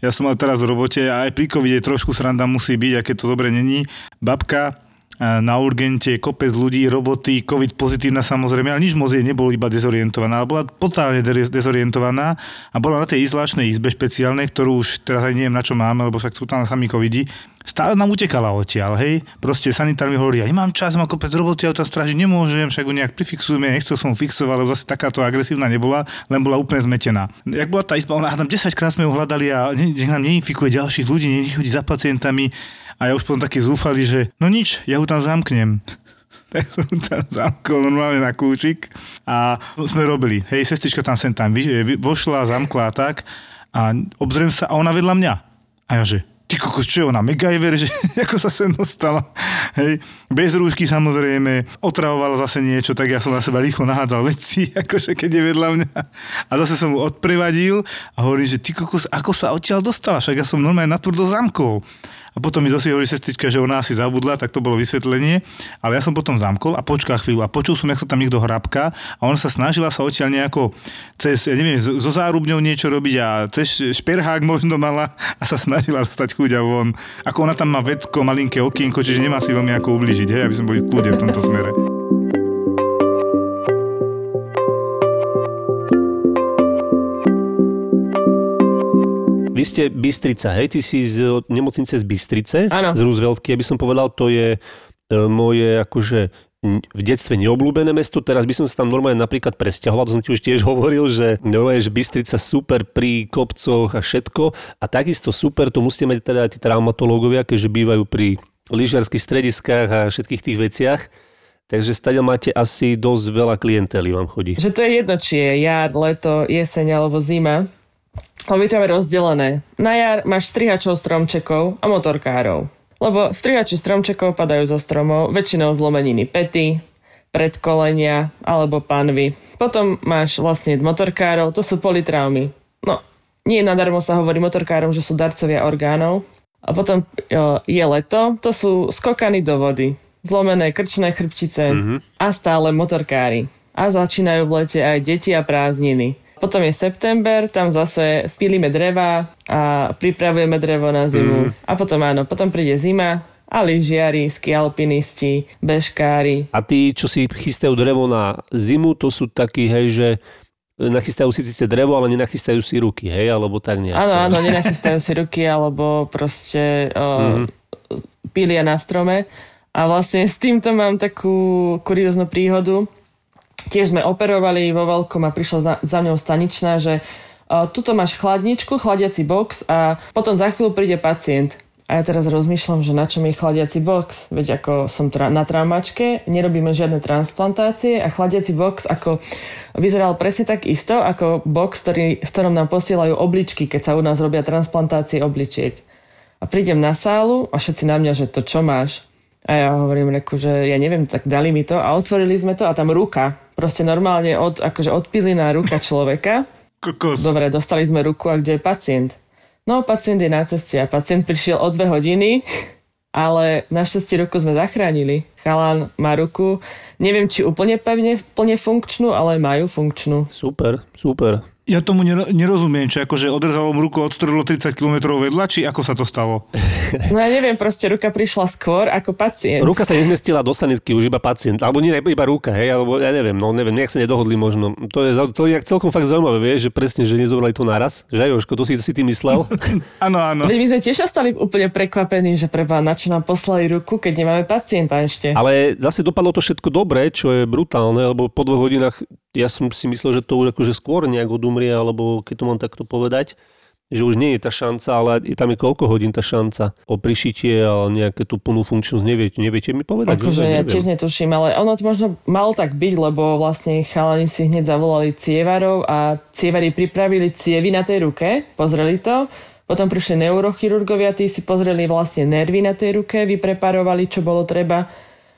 ja som mal teraz v robote a aj pri covide trošku sranda musí byť, aké to dobre není. Babka na urgente, kopec ľudí, roboty, covid pozitívna samozrejme, ale nič moc jej nebolo iba dezorientovaná, ale bola totálne dezorientovaná a bola na tej izolačnej izbe špeciálnej, ktorú už teraz aj neviem na čo máme, lebo však sú tam sami covidi. Stále nám utekala odtiaľ, hej. Proste sanitár mi hovorí, ja nemám čas, mám kopec roboty, ja tam strážiť nemôžem, však ju nejak prifixujeme, nechcel som fixovať, lebo zase takáto agresívna nebola, len bola úplne zmetená. Jak bola tá izba, ona tam 10 krát sme ju hľadali a nech nám neinfikuje ďalších ľudí, nech za pacientami a ja už potom taký zúfalý, že no nič, ja ho tam zamknem. Tak som tam zamkol normálne na kľúčik a sme robili. Hej, sestrička tam sem tam vošla, zamkla tak a obzriem sa a ona vedľa mňa. A ja že, ty kokos, čo je ona, MacGyver, že ako sa sem dostala. Hej, bez rúšky samozrejme, otravovala zase niečo, tak ja som na seba rýchlo nahádzal veci, akože keď je vedľa mňa. A zase som mu odprevadil a hovorím, že ty kokos, ako sa odtiaľ dostala, však ja som normálne natvrdo zamkol. A A potom mi zase hovorí sestrička, že ona asi zabudla, tak to bolo vysvetlenie. Ale ja som potom zamkol a počkal chvíľu a počul som, jak sa tam niekto hrabka a ona sa snažila sa odtiaľ nejako cez, ja neviem, so zárubňou niečo robiť a cez šperhák možno mala a sa snažila dostať chuďa von. Ako ona tam má vedko, malinké okienko, čiže nemá si veľmi ako ubližiť, hej, aby sme boli v kľude v tomto smere. Vy ste Bystrica, hej? Ty si z nemocnice z Bystrice, Áno. z Rooseveltky, aby som povedal, to je e, moje akože v detstve neobľúbené mesto, teraz by som sa tam normálne napríklad presťahoval, to som ti už tiež hovoril, že normálne, že Bystrica super pri kopcoch a všetko a takisto super, to musíte mať teda aj tí traumatológovia, keďže bývajú pri lyžiarských strediskách a všetkých tých veciach. Takže stade máte asi dosť veľa klientely vám chodí. Že to je jedno, či je jar, leto, jeseň alebo zima. Máme rozdelené. Na jar máš strihačov stromčekov a motorkárov. Lebo strihači stromčekov padajú zo stromov, väčšinou zlomeniny pety, predkolenia alebo panvy. Potom máš vlastne motorkárov, to sú politraumy. No, nie nadarmo sa hovorí motorkárom, že sú darcovia orgánov. A potom jo, je leto, to sú skokany do vody, zlomené krčné chrbtice mm-hmm. a stále motorkári. A začínajú v lete aj deti a prázdniny. Potom je september, tam zase spílime dreva a pripravujeme drevo na zimu. Mm. A potom áno, potom príde zima a lyžiari, skialpinisti, bežkári. A tí, čo si chystajú drevo na zimu, to sú takí, hej, že nachystajú si síce drevo, ale nenachystajú si ruky, hej, alebo tak nejak. Áno, áno, nenachystajú si ruky, alebo proste o, mm-hmm. pília na strome. A vlastne s týmto mám takú kurióznu príhodu. Tiež sme operovali vo veľkom a prišla za, za ňou staničná, že uh, tuto máš chladničku, chladiaci box a potom za chvíľu príde pacient. A ja teraz rozmýšľam, že na čo mi chladiaci box? Veď ako som tra- na traumačke, nerobíme žiadne transplantácie a chladiaci box ako vyzeral presne tak isto ako box, ktorý, v ktorom nám posielajú obličky, keď sa u nás robia transplantácie obličiek. A prídem na sálu a všetci na mňa, že to čo máš? A ja hovorím, reku, že ja neviem, tak dali mi to a otvorili sme to a tam ruka. Proste normálne od, akože odpiliná ruka človeka. Kokos. Dobre, dostali sme ruku a kde je pacient? No, pacient je na ceste a pacient prišiel o dve hodiny, ale našťastie ruku sme zachránili. Chalán má ruku, neviem, či úplne pevne, plne funkčnú, ale majú funkčnú. Super, super. Ja tomu nero- nerozumiem, či akože odrezalo mu ruku, odstrelilo 30 km vedľa, či ako sa to stalo? No ja neviem, proste ruka prišla skôr ako pacient. Ruka sa nezmestila do sanitky, už iba pacient. Alebo nie, iba ruka, hej, alebo ja neviem, no neviem, nejak sa nedohodli možno. To je, to je celkom fakt zaujímavé, vieš, že presne, že nezobrali to naraz. Že Jožko, to si, si ty myslel? Áno, áno. Veď my sme tiež ostali úplne prekvapení, že preba, na čo nám poslali ruku, keď nemáme pacienta ešte. Ale zase dopadlo to všetko dobre, čo je brutálne, lebo po dvoch hodinách ja som si myslel, že to už akože skôr nejak odumrie, alebo keď to mám takto povedať, že už nie je tá šanca, ale je tam je koľko hodín tá šanca o prišitie a nejaké tú plnú funkčnosť, neviete, neviete mi povedať? Akože ja neviem. tiež netuším, ale ono to možno malo tak byť, lebo vlastne chalani si hneď zavolali cievarov a cievari pripravili cievy na tej ruke, pozreli to, potom prišli neurochirurgovia, tí si pozreli vlastne nervy na tej ruke, vypreparovali, čo bolo treba.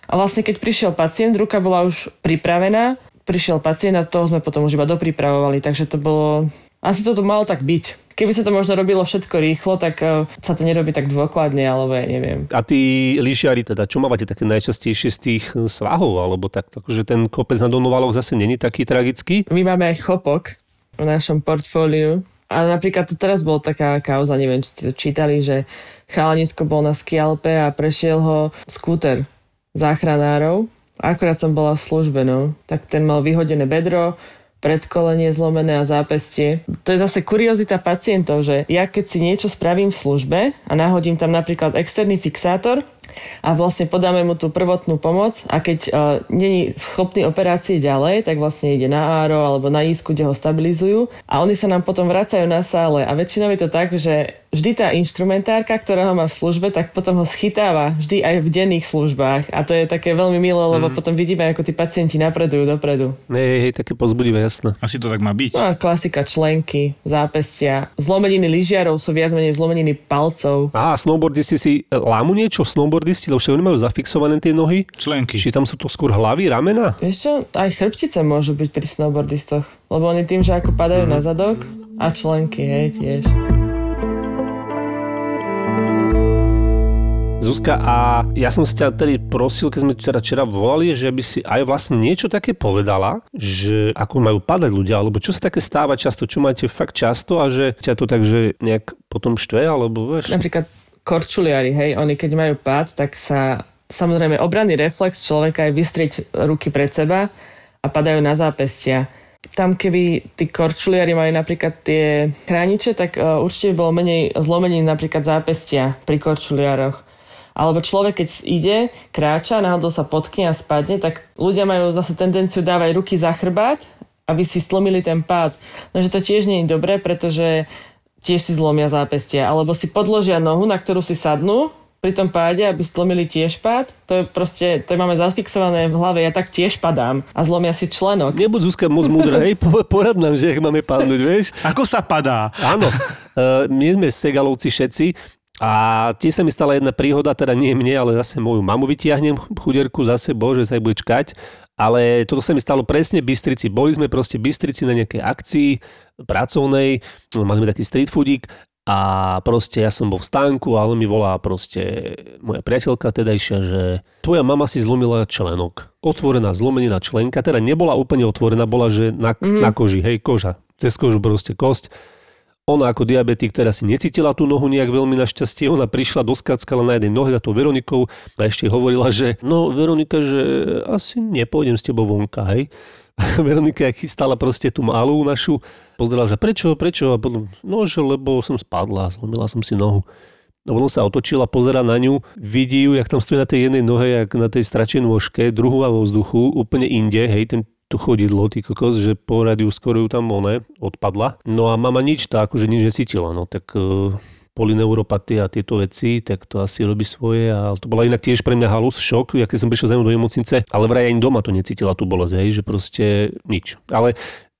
A vlastne keď prišiel pacient, ruka bola už pripravená, prišiel pacient a toho sme potom už iba dopripravovali, takže to bolo... Asi to tu malo tak byť. Keby sa to možno robilo všetko rýchlo, tak eh, sa to nerobí tak dôkladne, alebo ja neviem. A tí lyžiari teda, čo mávate také najčastejšie z tých svahov, alebo tak, akože ten kopec na Donovaloch zase není taký tragický? My máme aj chopok v našom portfóliu. A napríklad to teraz bol taká kauza, neviem, či ste to čítali, že chalanisko bol na skialpe a prešiel ho skúter záchranárov. Akorát som bola v službe, no. Tak ten mal vyhodené bedro, predkolenie zlomené a zápestie. To je zase kuriozita pacientov, že ja keď si niečo spravím v službe a nahodím tam napríklad externý fixátor a vlastne podáme mu tú prvotnú pomoc a keď uh, není schopný operácie ďalej, tak vlastne ide na áro alebo na ísku, kde ho stabilizujú a oni sa nám potom vracajú na sále a väčšinou je to tak, že vždy tá inštrumentárka, ktorá ho má v službe, tak potom ho schytáva vždy aj v denných službách a to je také veľmi milé, lebo mm. potom vidíme, ako tí pacienti napredujú dopredu. Hej, hej, také pozbudivé, jasné. Asi to tak má byť. No a klasika členky, zápestia, zlomeniny lyžiarov sú viac menej zlomeniny palcov. Á, snowboardisti si lámu niečo, snowboardisti, lebo všetko majú zafixované tie nohy? Členky. Či tam sú to skôr hlavy, ramena? Vieš čo, aj chrbtice môžu byť pri snowboardistoch, lebo oni tým, že ako padajú na zadok a členky, hej, tiež. Zuzka, a ja som sa ťa tedy prosil, keď sme teda včera volali, že by si aj vlastne niečo také povedala, že ako majú padať ľudia, alebo čo sa také stáva často, čo máte fakt často a že ťa to tak, že nejak potom štve, alebo vieš? Napríklad korčuliari, hej, oni keď majú pád, tak sa samozrejme obranný reflex človeka je vystrieť ruky pred seba a padajú na zápestia tam keby tí korčuliari mali napríklad tie chrániče, tak uh, určite bolo menej zlomení napríklad zápestia pri korčuliaroch. Alebo človek, keď ide, kráča, náhodou sa potkne a spadne, tak ľudia majú zase tendenciu dávať ruky za chrbát, aby si stlomili ten pád. No, to tiež nie je dobré, pretože tiež si zlomia zápestia. Alebo si podložia nohu, na ktorú si sadnú pri tom páde, aby stlomili tiež pád. To je proste, to máme zafixované v hlave, ja tak tiež padám a zlomia si členok. Nebuď Zuzka moc múdra, hej, porad nám, že máme padnúť, vieš. Ako sa padá? Áno, uh, my sme segalovci všetci, a tiež sa mi stala jedna príhoda, teda nie mne, ale zase moju mamu vytiahnem chuderku zase, bože, sa jej bude čkať. Ale toto sa mi stalo presne Bystrici. Boli sme proste Bystrici na nejakej akcii pracovnej, mali sme taký street foodík a proste ja som bol v stánku a on mi volá proste moja priateľka tedajšia, že tvoja mama si zlomila členok. Otvorená zlomenina členka, teda nebola úplne otvorená, bola že na, mm. na koži, hej, koža. Cez kožu proste kosť. Ona ako diabetik ktorá si necítila tú nohu nejak veľmi našťastie. Ona prišla, doskackala na jednej nohe za tou Veronikou a ešte hovorila, že no Veronika, že asi nepôjdem s tebou vonka, hej. Veronika chystala proste tú malú našu, pozerala, že prečo, prečo, a potom, no, že lebo som spadla, zlomila som si nohu. No potom sa otočila, pozera na ňu, vidí ju, jak tam stojí na tej jednej nohe, jak na tej stračej nôžke, druhú vo vzduchu, úplne inde, hej, ten to chodidlo, ty kokos, že po radiu skoro ju tam one odpadla. No a mama nič, tá akože nič nesítila, no tak uh, a tieto veci, tak to asi robí svoje. A to bola inak tiež pre mňa halus, šok, ja keď som prišiel za do nemocnice, ale vraj ani doma to necítila tú bolesť, hej, že proste nič. Ale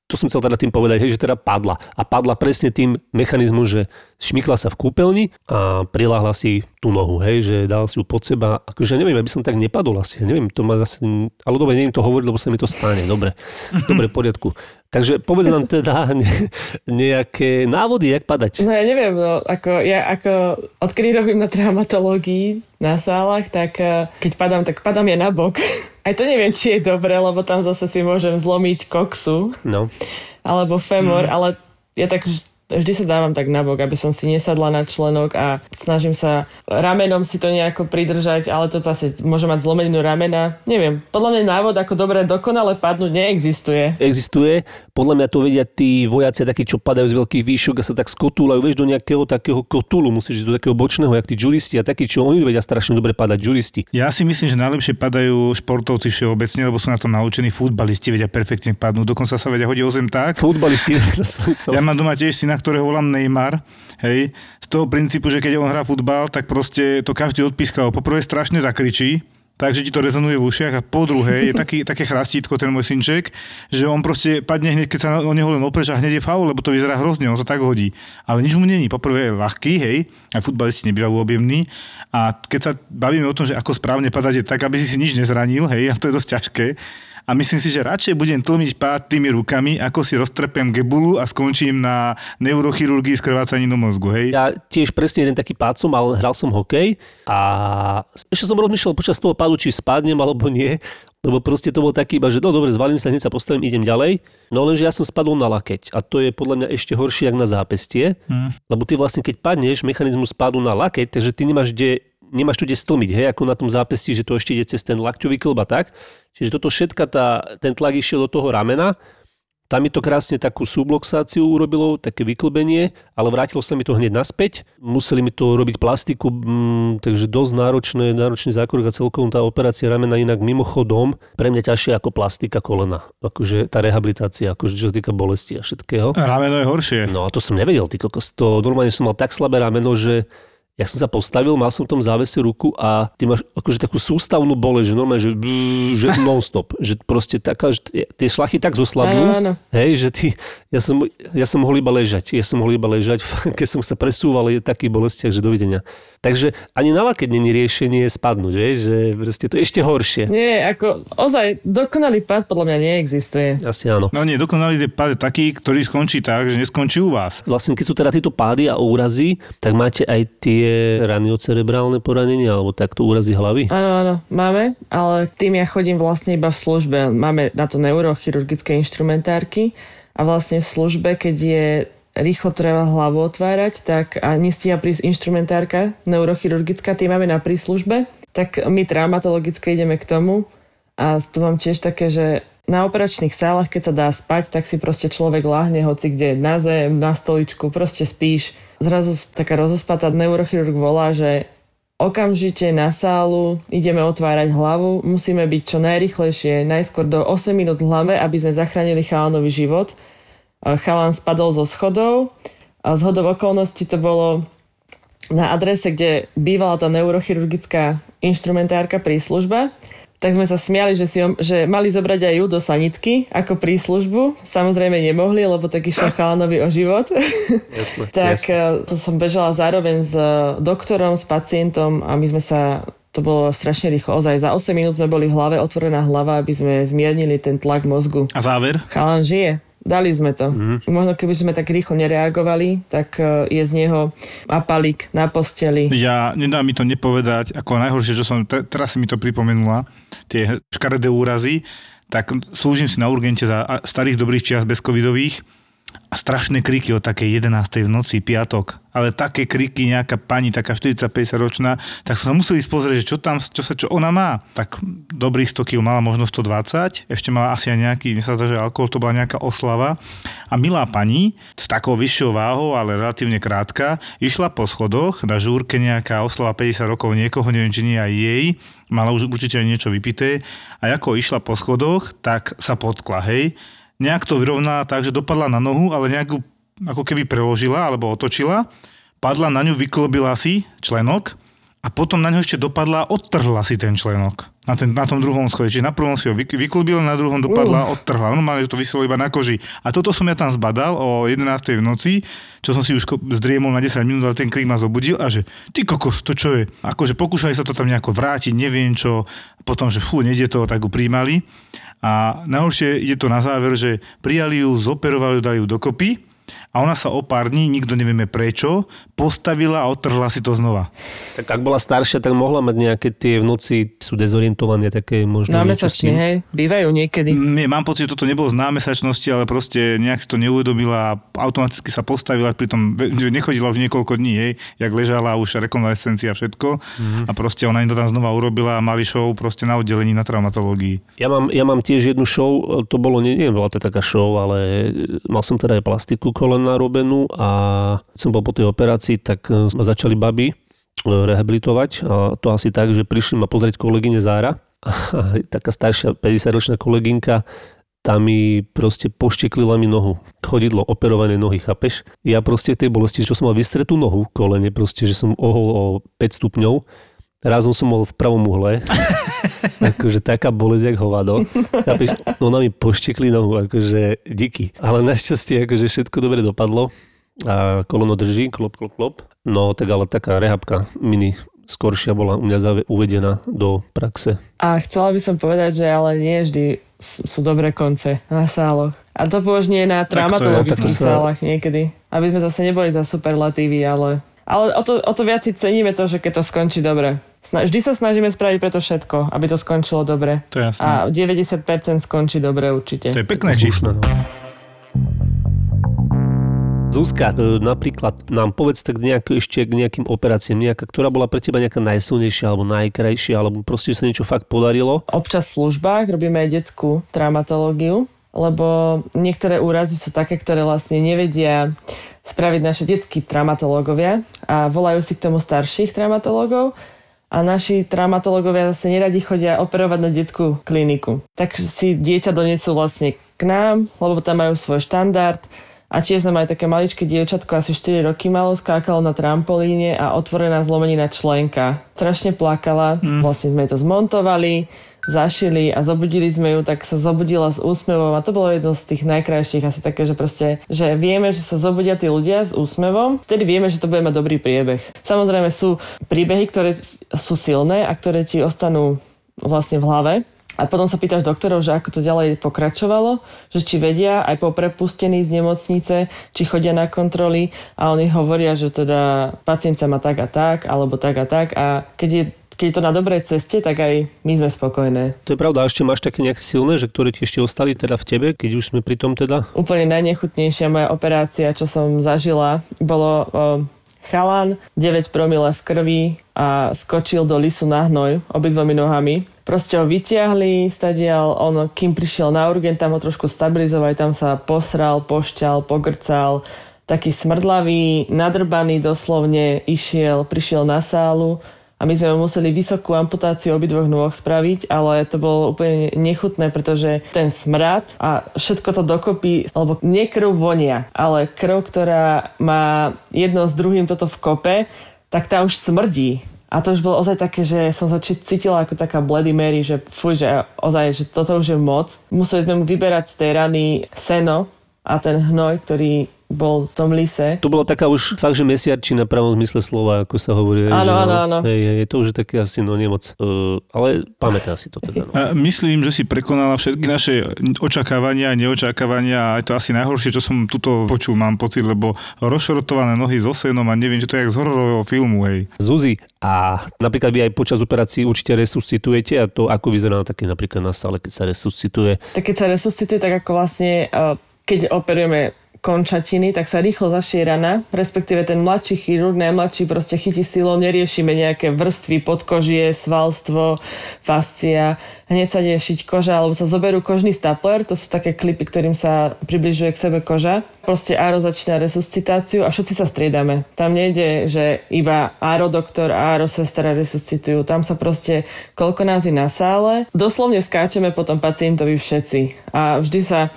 to som chcel teda tým povedať, hej, že teda padla. A padla presne tým mechanizmom, že šmykla sa v kúpeľni a priláhla si tú nohu, hej, že dal si ju pod seba. Akože neviem, aby som tak nepadol asi, neviem, to ma zase, ale dobre, neviem to hovoriť, lebo sa mi to stane, dobre, dobre, v poriadku. Takže povedz nám teda ne, nejaké návody, jak padať. No ja neviem, no, ako, ja ako odkedy robím na traumatológii na sálach, tak eh, keď padám, tak padám je na bok. Aj to neviem, či je dobré, lebo tam zase si môžem zlomiť koksu. No. Alebo femor, mm. ale ja tak vždy sa dávam tak nabok, aby som si nesadla na členok a snažím sa ramenom si to nejako pridržať, ale to zase môže mať zlomeninu ramena. Neviem, podľa mňa návod ako dobre dokonale padnúť neexistuje. Existuje, podľa mňa to vedia tí vojaci takí, čo padajú z veľkých výšok a sa tak skotúľajú, vieš, do nejakého takého kotulu, musíš ísť do takého bočného, jak tí juristi a takí, čo oni vedia strašne dobre padať, juristi. Ja si myslím, že najlepšie padajú športovci všeobecne, lebo sú na to naučení, futbalisti vedia perfektne padnúť, dokonca sa vedia hodiť o zem tak. Futbalisti. ja mám doma tiež syna, ktorého volám Neymar, hej, z toho princípu, že keď on hrá futbal, tak proste to každý odpískal. Poprvé strašne zakričí, takže ti to rezonuje v ušiach a po druhé je taký, také chrastítko ten môj synček, že on proste padne hneď, keď sa o neho len opreš a hneď je faul, lebo to vyzerá hrozne, on sa tak hodí. Ale nič mu není. Poprvé je ľahký, hej, aj futbalisti nebývajú objemní a keď sa bavíme o tom, že ako správne padať tak, aby si si nič nezranil, hej, a to je dosť ťažké, a myslím si, že radšej budem tlmiť pád tými rukami, ako si roztrpem gebulu a skončím na neurochirurgii s krvácaním do mozgu, hej? Ja tiež presne jeden taký pád som mal, hral som hokej a ešte som rozmýšľal počas toho pádu, či spadnem alebo nie, lebo proste to bol taký iba, že no dobre, zvalím sa, hneď sa postavím, idem ďalej. No lenže ja som spadol na lakeť a to je podľa mňa ešte horšie, ako na zápestie, hmm. lebo ty vlastne keď padneš, mechanizmus spadu na lakeť, takže ty nemáš kde nemáš tu kde stlmiť, hej, ako na tom zápesti, že to ešte ide cez ten lakťový klb a tak. Čiže toto všetka tá, ten tlak išiel do toho ramena, tam mi to krásne takú subluxáciu urobilo, také vyklbenie, ale vrátilo sa mi to hneď naspäť. Museli mi to robiť plastiku, mm, takže dosť náročné, náročný zákrok a celkovo tá operácia ramena inak mimochodom pre mňa ťažšie ako plastika kolena. Akože tá rehabilitácia, akože čo sa týka bolesti a všetkého. A rameno je horšie. No a to som nevedel, ty kokos. To normálne som mal tak slabé rameno, že ja som sa postavil, mal som v tom závese ruku a ty máš akože takú sústavnú bole, že normálne, že, že non-stop, že proste taká, že tie šlachy tak zoslabnú, hej, že ty, ja som, ja som mohol iba ležať, ja som mohol iba ležať, keď som sa presúval, je taký bolestiach, že dovidenia. Takže ani na lakeť není riešenie spadnúť, vieš, že proste to je ešte horšie. Nie, ako ozaj dokonalý pád podľa mňa neexistuje. Asi áno. No nie, dokonalý pád je taký, ktorý skončí tak, že neskončí u vás. Vlastne keď sú teda tieto pády a úrazy, tak máte aj tie tie raniocerebrálne poranenia alebo takto úrazy hlavy? Áno, áno, máme, ale tým ja chodím vlastne iba v službe. Máme na to neurochirurgické inštrumentárky a vlastne v službe, keď je rýchlo treba hlavu otvárať, tak a nestíha prísť inštrumentárka neurochirurgická, tie máme na príslužbe, tak my traumatologicky ideme k tomu a tu mám tiež také, že na operačných sálach, keď sa dá spať, tak si proste človek láhne hoci kde na zem, na stoličku, proste spíš. Zrazu taká rozospatá neurochirurg volá, že okamžite na sálu ideme otvárať hlavu, musíme byť čo najrychlejšie, najskôr do 8 minút v hlave, aby sme zachránili chalánový život chalan spadol zo schodov a z hodov okolností to bolo na adrese, kde bývala tá neurochirurgická inštrumentárka príslužba, tak sme sa smiali, že, si, že mali zobrať aj ju do sanitky ako príslužbu. Samozrejme nemohli, lebo tak išlo chalanovi o život. Jasne, tak jasne. to som bežala zároveň s doktorom, s pacientom a my sme sa to bolo strašne rýchlo. Ozaj za 8 minút sme boli v hlave, otvorená hlava, aby sme zmiernili ten tlak mozgu. A záver? Chalan žije. Dali sme to. Mm. Možno keby sme tak rýchlo nereagovali, tak e, je z neho apalík na posteli. Ja nedá mi to nepovedať, ako najhoršie, že som, teraz si mi to pripomenula, tie škaredé úrazy, tak slúžim si na urgente za starých dobrých čias bez covidových a strašné kriky o takej 11. v noci, piatok. Ale také kriky nejaká pani, taká 40-50 ročná, tak sa museli pozrieť, že čo tam, čo sa, čo ona má. Tak dobrých 100 kg mala možno 120, ešte mala asi aj nejaký, mi sa zdá, že alkohol to bola nejaká oslava. A milá pani, s takou vyššou váhou, ale relatívne krátka, išla po schodoch, na žúrke nejaká oslava 50 rokov niekoho, neviem, či nie aj jej, mala už určite aj niečo vypité. A ako išla po schodoch, tak sa potkla, hej nejak to vyrovná tak, že dopadla na nohu, ale nejakú ako keby preložila alebo otočila, padla na ňu, vyklobila si členok a potom na ňu ešte dopadla a odtrhla si ten členok na, ten, na tom druhom schode. Čiže na prvom si ho vyklubila, na druhom dopadla, uh. odtrhla. Normálne, že to vyselo iba na koži. A toto som ja tam zbadal o 11. v noci, čo som si už zdriemol na 10 minút, ale ten krik ma zobudil a že ty kokos, to čo je? Akože pokúšali sa to tam nejako vrátiť, neviem čo. Potom, že fú, nejde to, tak ju príjmali. A najhoršie je to na záver, že prijali ju, zoperovali ju, dali ju dokopy a ona sa o pár dní, nikto nevieme prečo, postavila a odtrhla si to znova. Tak ak bola staršia, tak mohla mať nejaké tie v noci, sú dezorientované také možno Námesačne, hej, bývajú niekedy. Nie, mám pocit, že toto nebolo z námesačnosti, ale proste nejak si to neuvedomila a automaticky sa postavila, pritom nechodila už niekoľko dní, hej, jak ležala už rekonvalescencia a všetko mm-hmm. a proste ona im to tam znova urobila a mali show proste na oddelení na traumatológii. Ja mám, ja mám tiež jednu show, to bolo, neviem, bola to taká show, ale mal som teda aj plastiku kolen narobenú a som bol po tej operácii, tak e, ma začali baby e, rehabilitovať a to asi tak, že prišli ma pozrieť kolegyne Zára taká staršia 50-ročná kolegynka tam mi proste pošteklila mi nohu. Chodidlo, operované nohy, chápeš? Ja proste v tej bolesti, čo som mal vystretú nohu, kolene, proste, že som ohol o 5 stupňov, Razom som bol v pravom uhle. akože taká bolesť, jak hovado. Chápeš, ona mi poštekli nohu, akože díky. Ale našťastie, akože všetko dobre dopadlo. A kolono drží, klop, klop, klop. No tak ale taká rehabka mini skoršia bola u mňa uvedená do praxe. A chcela by som povedať, že ale nie vždy sú dobré konce na sáloch. A to nie na traumatologických sa... sálach niekedy. Aby sme zase neboli za superlatívy, ale ale o to, o to viac si ceníme to, že keď to skončí dobre. Vždy sa snažíme spraviť preto všetko, aby to skončilo dobre. To je jasné. A 90% skončí dobre určite. To je pekné číslo. No. Zuzka, e, napríklad nám povedz tak nejak, ešte k nejakým operáciám, nejaká, ktorá bola pre teba nejaká najsilnejšia alebo najkrajšia, alebo proste, že sa niečo fakt podarilo? Občas v službách robíme aj detskú traumatológiu, lebo niektoré úrazy sú také, ktoré vlastne nevedia spraviť naše detskí traumatológovia a volajú si k tomu starších traumatológov a naši traumatológovia zase neradi chodia operovať na detskú kliniku. Tak si dieťa donesú vlastne k nám, lebo tam majú svoj štandard a tiež sme mali také maličké dievčatko, asi 4 roky malo, skákalo na trampolíne a otvorená zlomenina členka. Strašne plakala, mm. vlastne sme to zmontovali, zašili a zobudili sme ju, tak sa zobudila s úsmevom a to bolo jedno z tých najkrajších asi také, že proste, že vieme, že sa zobudia tí ľudia s úsmevom, vtedy vieme, že to bude mať dobrý priebeh. Samozrejme sú príbehy, ktoré sú silné a ktoré ti ostanú vlastne v hlave, A potom sa pýtaš doktorov, že ako to ďalej pokračovalo, že či vedia aj po prepustení z nemocnice, či chodia na kontroly. A oni hovoria, že teda pacient sa má tak a tak, alebo tak a tak. A keď je keď je to na dobrej ceste, tak aj my sme spokojné. To je pravda. A ešte máš také nejaké silné, že ktoré ti ešte ostali teda v tebe, keď už sme pri tom teda? Úplne najnechutnejšia moja operácia, čo som zažila, bolo o, chalan, 9 promile v krvi a skočil do lisu na hnoj obidvomi nohami. Proste ho vyťahli, stadial, on, kým prišiel na urgent, tam ho trošku stabilizovali, tam sa posral, pošťal, pogrcal, taký smrdlavý, nadrbaný doslovne, išiel, prišiel na sálu, a my sme museli vysokú amputáciu obidvoch nôh spraviť, ale to bolo úplne nechutné, pretože ten smrad a všetko to dokopy, alebo nie krv vonia, ale krv, ktorá má jedno s druhým toto v kope, tak tá už smrdí. A to už bolo ozaj také, že som sa cítila ako taká Bloody Mary, že fuj, že ozaj, že toto už je moc. Museli sme mu vyberať z tej rany seno a ten hnoj, ktorý bol v tom lise. To bola taká už fakt, že mesiarčina pravom zmysle slova, ako sa hovorí. Áno, áno, áno. Hej, hej, je to už také asi no nemoc. Uh, ale pamätá si to teda. No. A myslím, že si prekonala všetky naše očakávania a neočakávania a je to asi najhoršie, čo som tuto počul, mám pocit, lebo rozšrotované nohy so senom a neviem, čo to je jak z hororového filmu, hej. Zuzi, a napríklad vy aj počas operácií určite resuscitujete a to ako vyzerá také napríklad na stále, keď sa resuscituje? Tak keď sa resuscituje, tak ako vlastne, keď operujeme končatiny, tak sa rýchlo zašie rana, respektíve ten mladší chirurg, najmladší proste chytí silou, neriešime nejaké vrstvy podkožie, svalstvo, fascia, hneď sa ide koža, alebo sa zoberú kožný stapler, to sú také klipy, ktorým sa približuje k sebe koža. Proste Áro začína resuscitáciu a všetci sa striedame. Tam nejde, že iba Áro doktor a Áro sestra resuscitujú. Tam sa proste koľko nás je na sále. Doslovne skáčeme potom pacientovi všetci. A vždy sa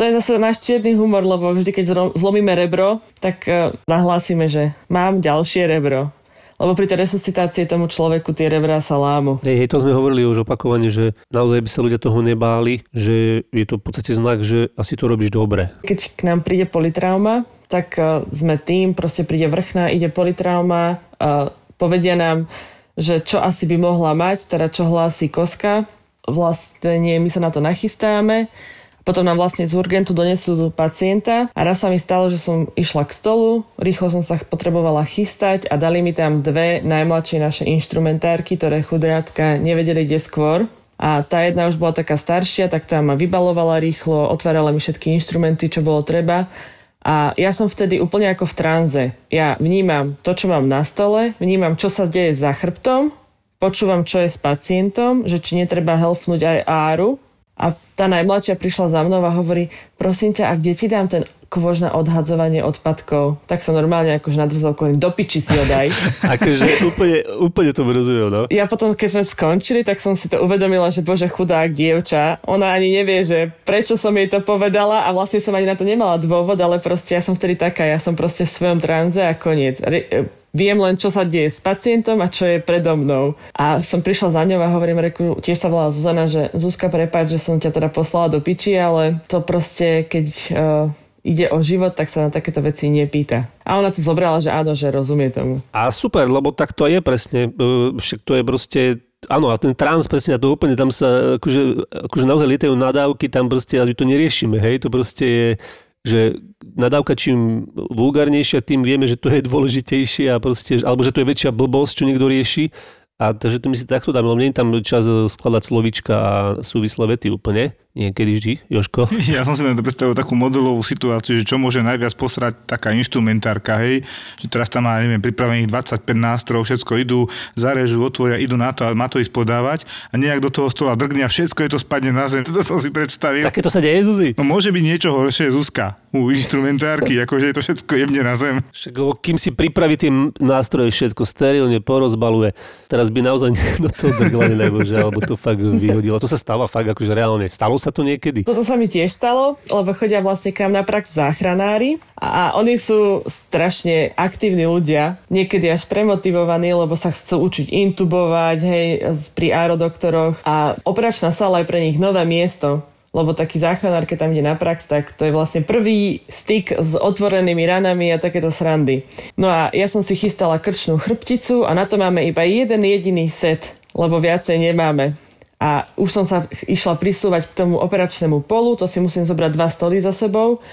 to je zase náš čierny humor, lebo vždy, keď zlomíme rebro, tak e, nahlásime, že mám ďalšie rebro. Lebo pri tej resuscitácii tomu človeku tie rebrá sa lámu. Hej, hej, to sme hovorili už opakovane, že naozaj by sa ľudia toho nebáli, že je to v podstate znak, že asi to robíš dobre. Keď k nám príde politrauma, tak uh, sme tým, proste príde vrchná, ide politrauma, uh, povedia nám, že čo asi by mohla mať, teda čo hlási koska. Vlastne my sa na to nachystáme potom nám vlastne z urgentu donesú pacienta a raz sa mi stalo, že som išla k stolu, rýchlo som sa potrebovala chystať a dali mi tam dve najmladšie naše inštrumentárky, ktoré chudiatka nevedeli kde skôr. A tá jedna už bola taká staršia, tak tá ma vybalovala rýchlo, otvárala mi všetky inštrumenty, čo bolo treba. A ja som vtedy úplne ako v tranze. Ja vnímam to, čo mám na stole, vnímam, čo sa deje za chrbtom, počúvam, čo je s pacientom, že či netreba helfnúť aj áru, a tá najmladšia prišla za mnou a hovorí, prosím ťa, ak deti dám ten kôž na odhadzovanie odpadkov, tak sa normálne akože na hovorím, do piči si ho daj. akože úplne, úplne to rozumiem, no. Ja potom, keď sme skončili, tak som si to uvedomila, že bože chudák dievča, ona ani nevie, že prečo som jej to povedala a vlastne som ani na to nemala dôvod, ale proste ja som vtedy taká, ja som proste v svojom tranze a koniec viem len, čo sa deje s pacientom a čo je predo mnou. A som prišla za ňou a hovorím, reku, tiež sa volá Zuzana, že Zuzka, prepáč, že som ťa teda poslala do piči, ale to proste, keď uh, ide o život, tak sa na takéto veci nepýta. A ona to zobrala, že áno, že rozumie tomu. A super, lebo tak to je presne, e, však to je proste Áno, a ten trans presne, to úplne tam sa, akože, akože naozaj lietajú nadávky, tam proste, ale to neriešime, hej, to proste je, že nadávka čím vulgárnejšia, tým vieme, že to je dôležitejšie a proste, alebo že to je väčšia blbosť, čo niekto rieši. A takže to my si takto dáme, lebo nie je tam čas skladať slovička a súvislé vety úplne niekedy vždy, Joško? Ja som si len predstavil takú modelovú situáciu, že čo môže najviac posrať taká instrumentárka, hej, že teraz tam má, neviem, pripravených 25 nástrojov, všetko idú, zarežú, otvoria, idú na to a má to ísť podávať a nejak do toho stola drgne a všetko je to spadne na zem. To som si predstavil. Také to sa deje, Zuzi? No môže byť niečo horšie, Zuzka, u instrumentárky, akože je to všetko jemne na zem. Však, kým si pripraví tie nástroje všetko sterilne porozbaluje, teraz by naozaj do toho drgla, alebo to fakt vyhodilo. To sa stáva fakt akože reálne. Stalo sa to niekedy? Toto sa mi tiež stalo, lebo chodia vlastne k nám na prax záchranári a oni sú strašne aktívni ľudia, niekedy až premotivovaní, lebo sa chcú učiť intubovať, hej, pri aerodoktoroch a operačná sala je pre nich nové miesto, lebo taký záchranár, keď tam ide na prax, tak to je vlastne prvý styk s otvorenými ranami a takéto srandy. No a ja som si chystala krčnú chrbticu a na to máme iba jeden jediný set, lebo viacej nemáme. A už som sa išla prisúvať k tomu operačnému polu, to si musím zobrať dva stoly za sebou.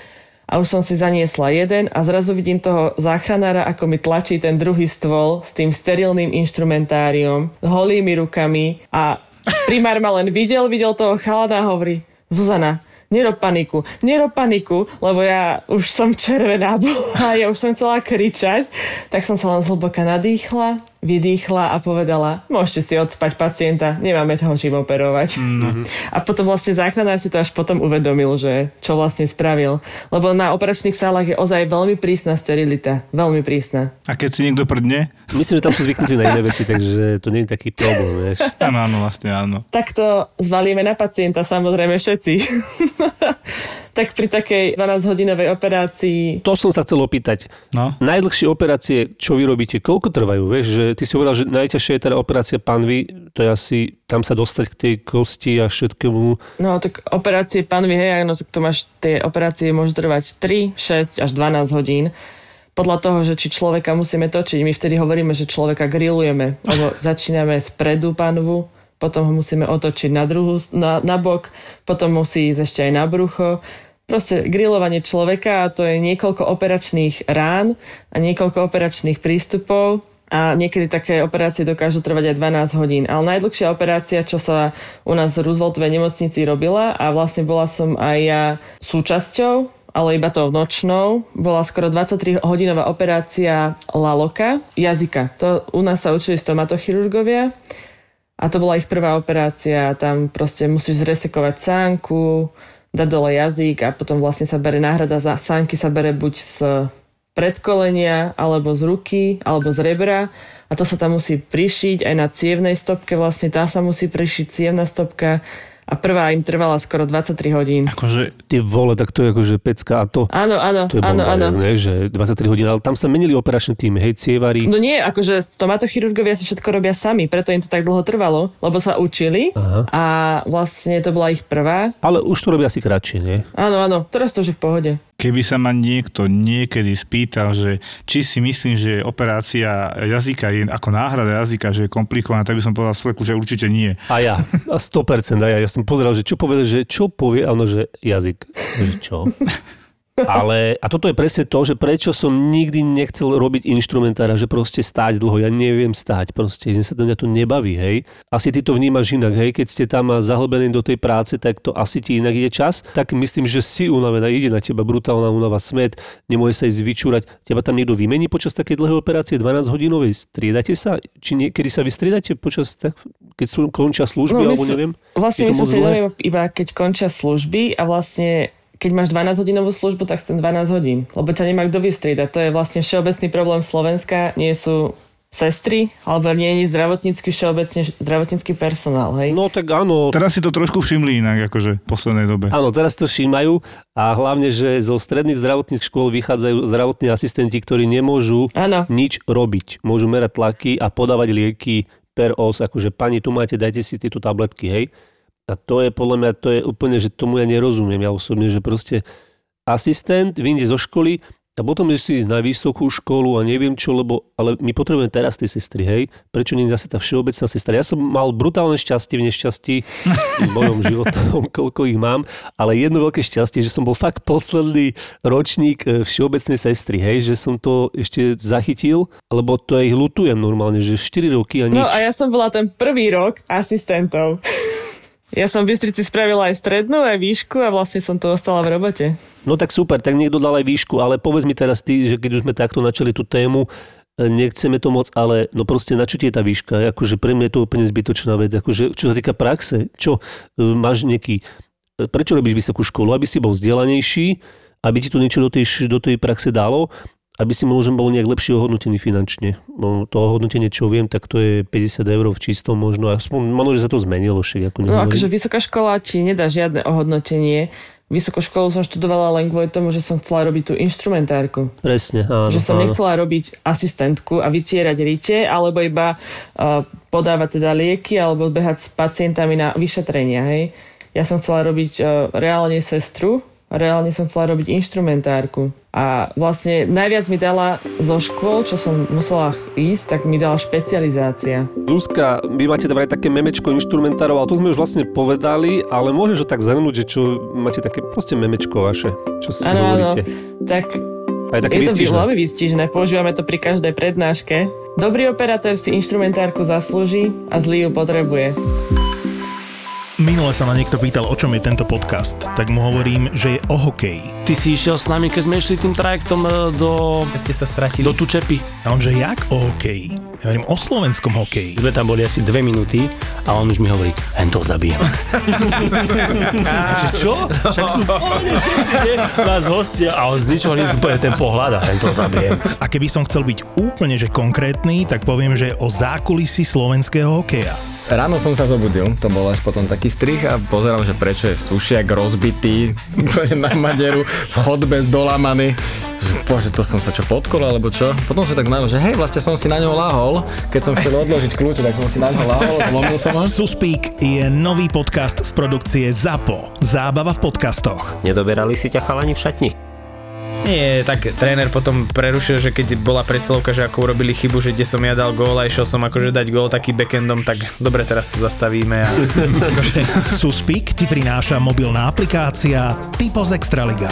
A už som si zaniesla jeden a zrazu vidím toho záchranára, ako mi tlačí ten druhý stôl s tým sterilným inštrumentáriom, holými rukami. A primár ma len videl, videl toho chalana a hovorí Zuzana, nerob paniku, nerob paniku, lebo ja už som červená bola, ja už som chcela kričať, tak som sa len zhlboka nadýchla, vydýchla a povedala, môžete si odspať pacienta, nemáme toho čím operovať. Mm-hmm. A potom vlastne záchranár si to až potom uvedomil, že čo vlastne spravil. Lebo na operačných sálach je ozaj veľmi prísna sterilita. Veľmi prísna. A keď si niekto prdne? Myslím, že tam sú zvyknutí na iné veci, takže to nie je taký problém, vieš. Áno, áno, vlastne áno. Tak to zvalíme na pacienta, samozrejme všetci. tak pri takej 12-hodinovej operácii... To som sa chcel opýtať. No. Najdlhšie operácie, čo vy robíte, koľko trvajú? Vieš, že ty si hovoril, že najťažšia je teda operácia panvy, to je asi tam sa dostať k tej kosti a všetkému. No tak operácie panvy, hej, no, to máš, tie operácie môžu trvať 3, 6 až 12 hodín podľa toho, že či človeka musíme točiť. My vtedy hovoríme, že človeka grillujeme, lebo začíname z predu panvu, potom ho musíme otočiť na, druhú, na, na bok, potom musí ísť ešte aj na brucho proste grilovanie človeka a to je niekoľko operačných rán a niekoľko operačných prístupov a niekedy také operácie dokážu trvať aj 12 hodín. Ale najdlhšia operácia, čo sa u nás v Rooseveltovej nemocnici robila a vlastne bola som aj ja súčasťou, ale iba to nočnou, bola skoro 23 hodinová operácia laloka, jazyka. To u nás sa učili stomatochirurgovia a to bola ich prvá operácia. Tam proste musíš zresekovať sánku, dať dole jazyk a potom vlastne sa bere náhrada za sánky sa bere buď z predkolenia, alebo z ruky, alebo z rebra. A to sa tam musí prišiť aj na cievnej stopke, vlastne tá sa musí prišiť cievna stopka a prvá im trvala skoro 23 hodín. Akože, ty vole, tak to je akože pecka a to... Áno, áno, to je áno, áno. Ne, že 23 hodín, ale tam sa menili operačné týmy, hej, cievari. No nie, akože stomatochirurgovia si všetko robia sami, preto im to tak dlho trvalo, lebo sa učili Aha. a vlastne to bola ich prvá. Ale už to robia asi kratšie, nie? Áno, áno, teraz to už je v pohode. Keby sa ma niekto niekedy spýtal, že či si myslím, že operácia jazyka je ako náhrada jazyka, že je komplikovaná, tak by som povedal Sleku, že určite nie. A ja, a 100%, a ja, ja som pozeral, že čo povie, že čo povie, áno, že jazyk. Že čo? Ale, a toto je presne to, že prečo som nikdy nechcel robiť inštrumentára, že proste stáť dlho, ja neviem stáť, proste, mne sa to, mňa to nebaví, hej. Asi ty to vnímaš inak, hej, keď ste tam zahlbení do tej práce, tak to asi ti inak ide čas, tak myslím, že si unavená, ide na teba brutálna únava, smet, nemôže sa ísť vyčúrať. Teba tam niekto vymení počas takej dlhej operácie, 12 hodinovej, striedate sa? Či niekedy sa vystriedate počas, tak, keď sú, končia služby, no, alebo neviem? Vlastne my sa iba keď končia služby a vlastne keď máš 12 hodinovú službu, tak ten 12 hodín, lebo ťa nemá kto vystriedať. To je vlastne všeobecný problém Slovenska, nie sú sestry, alebo nie je zdravotnícky všeobecne zdravotnícky personál, hej? No tak áno. Teraz si to trošku všimli inak, akože v poslednej dobe. Áno, teraz to všímajú a hlavne, že zo stredných zdravotníckých škôl vychádzajú zdravotní asistenti, ktorí nemôžu áno. nič robiť. Môžu merať tlaky a podávať lieky per os, akože pani, tu máte, dajte si tieto tabletky, hej? A to je podľa mňa, to je úplne, že tomu ja nerozumiem ja osobne, že proste asistent vyjde zo školy a potom si ísť na vysokú školu a neviem čo, lebo, ale my potrebujeme teraz tie sestry, hej? Prečo nie zase tá všeobecná sestra? Ja som mal brutálne šťastie v nešťastí v mojom životom, koľko ich mám, ale jedno veľké šťastie, že som bol fakt posledný ročník e, všeobecnej sestry, hej? Že som to ešte zachytil, lebo to ich lutujem normálne, že 4 roky a no nič. No a ja som bola ten prvý rok asistentov. Ja som v Bystrici spravila aj strednú, aj výšku a vlastne som to ostala v robote. No tak super, tak niekto dal aj výšku, ale povedz mi teraz ty, že keď už sme takto načali tú tému, e, nechceme to moc, ale no proste na čo ti je tá výška? Akože pre mňa je to úplne zbytočná vec. Akože, čo sa týka praxe, čo e, máš nejaký... E, prečo robíš vysokú školu? Aby si bol vzdelanejší, aby ti to niečo do tej, do tej praxe dalo aby si možno bol nejak lepšie ohodnotený finančne. No, to ohodnotenie, čo viem, tak to je 50 eur v čistom možno. Možno, že sa to zmenilo. Však, ako no akože vysoká škola ti nedá žiadne ohodnotenie. Vysokú školu som študovala len kvôli tomu, že som chcela robiť tú inštrumentárku. Presne, áno. Že som áno. nechcela robiť asistentku a vytierať rite, alebo iba uh, podávať teda lieky, alebo behať s pacientami na vyšetrenia, hej. Ja som chcela robiť uh, reálne sestru, reálne som chcela robiť inštrumentárku. A vlastne najviac mi dala zo škôl, čo som musela ísť, tak mi dala špecializácia. Zuzka, vy máte vraj také memečko inštrumentárov, a to sme už vlastne povedali, ale môžeš to tak zhrnúť, že čo máte také proste memečko vaše, čo si áno, hovoríte. tak Aj také je to výstižné. veľmi výstižné, používame to pri každej prednáške. Dobrý operátor si inštrumentárku zaslúži a zlý ju potrebuje. Minule sa ma niekto pýtal, o čom je tento podcast, tak mu hovorím, že je o hokeji. Ty si išiel s nami, keď sme išli tým trajektom e, do, Keď ste sa stratili. do Tučepy. A on, že jak o hokeji? Ja hovorím o slovenskom hokeji. Sme tam boli asi dve minúty a on už mi hovorí, hen to zabijem. čo? Však sú v pohode všetci, nie? Nás hostia a on z ničoho nič úplne ten pohľad a hen to zabijem. A keby som chcel byť úplne že konkrétny, tak poviem, že o zákulisí slovenského hokeja. Ráno som sa zobudil, to bol až potom taký strich a pozeral, že prečo je sušiak rozbitý na maderu, v chodbe dolamaný. Bože, to som sa čo podkol, alebo čo? Potom som tak znamenal, že hej, vlastne som si na ňo lahol. Keď som chcel odložiť kľúče, tak som si na ňo lahol, zlomil som ho. Suspík je nový podcast z produkcie ZAPO. Zábava v podcastoch. Nedoberali si ťa chalani v šatni? Nie, tak tréner potom prerušil, že keď bola presilovka, že ako urobili chybu, že kde som ja dal gól a išiel som akože dať gól taký backendom, tak dobre, teraz sa zastavíme a akože Suspík ti prináša mobilná aplikácia Typos Extraliga.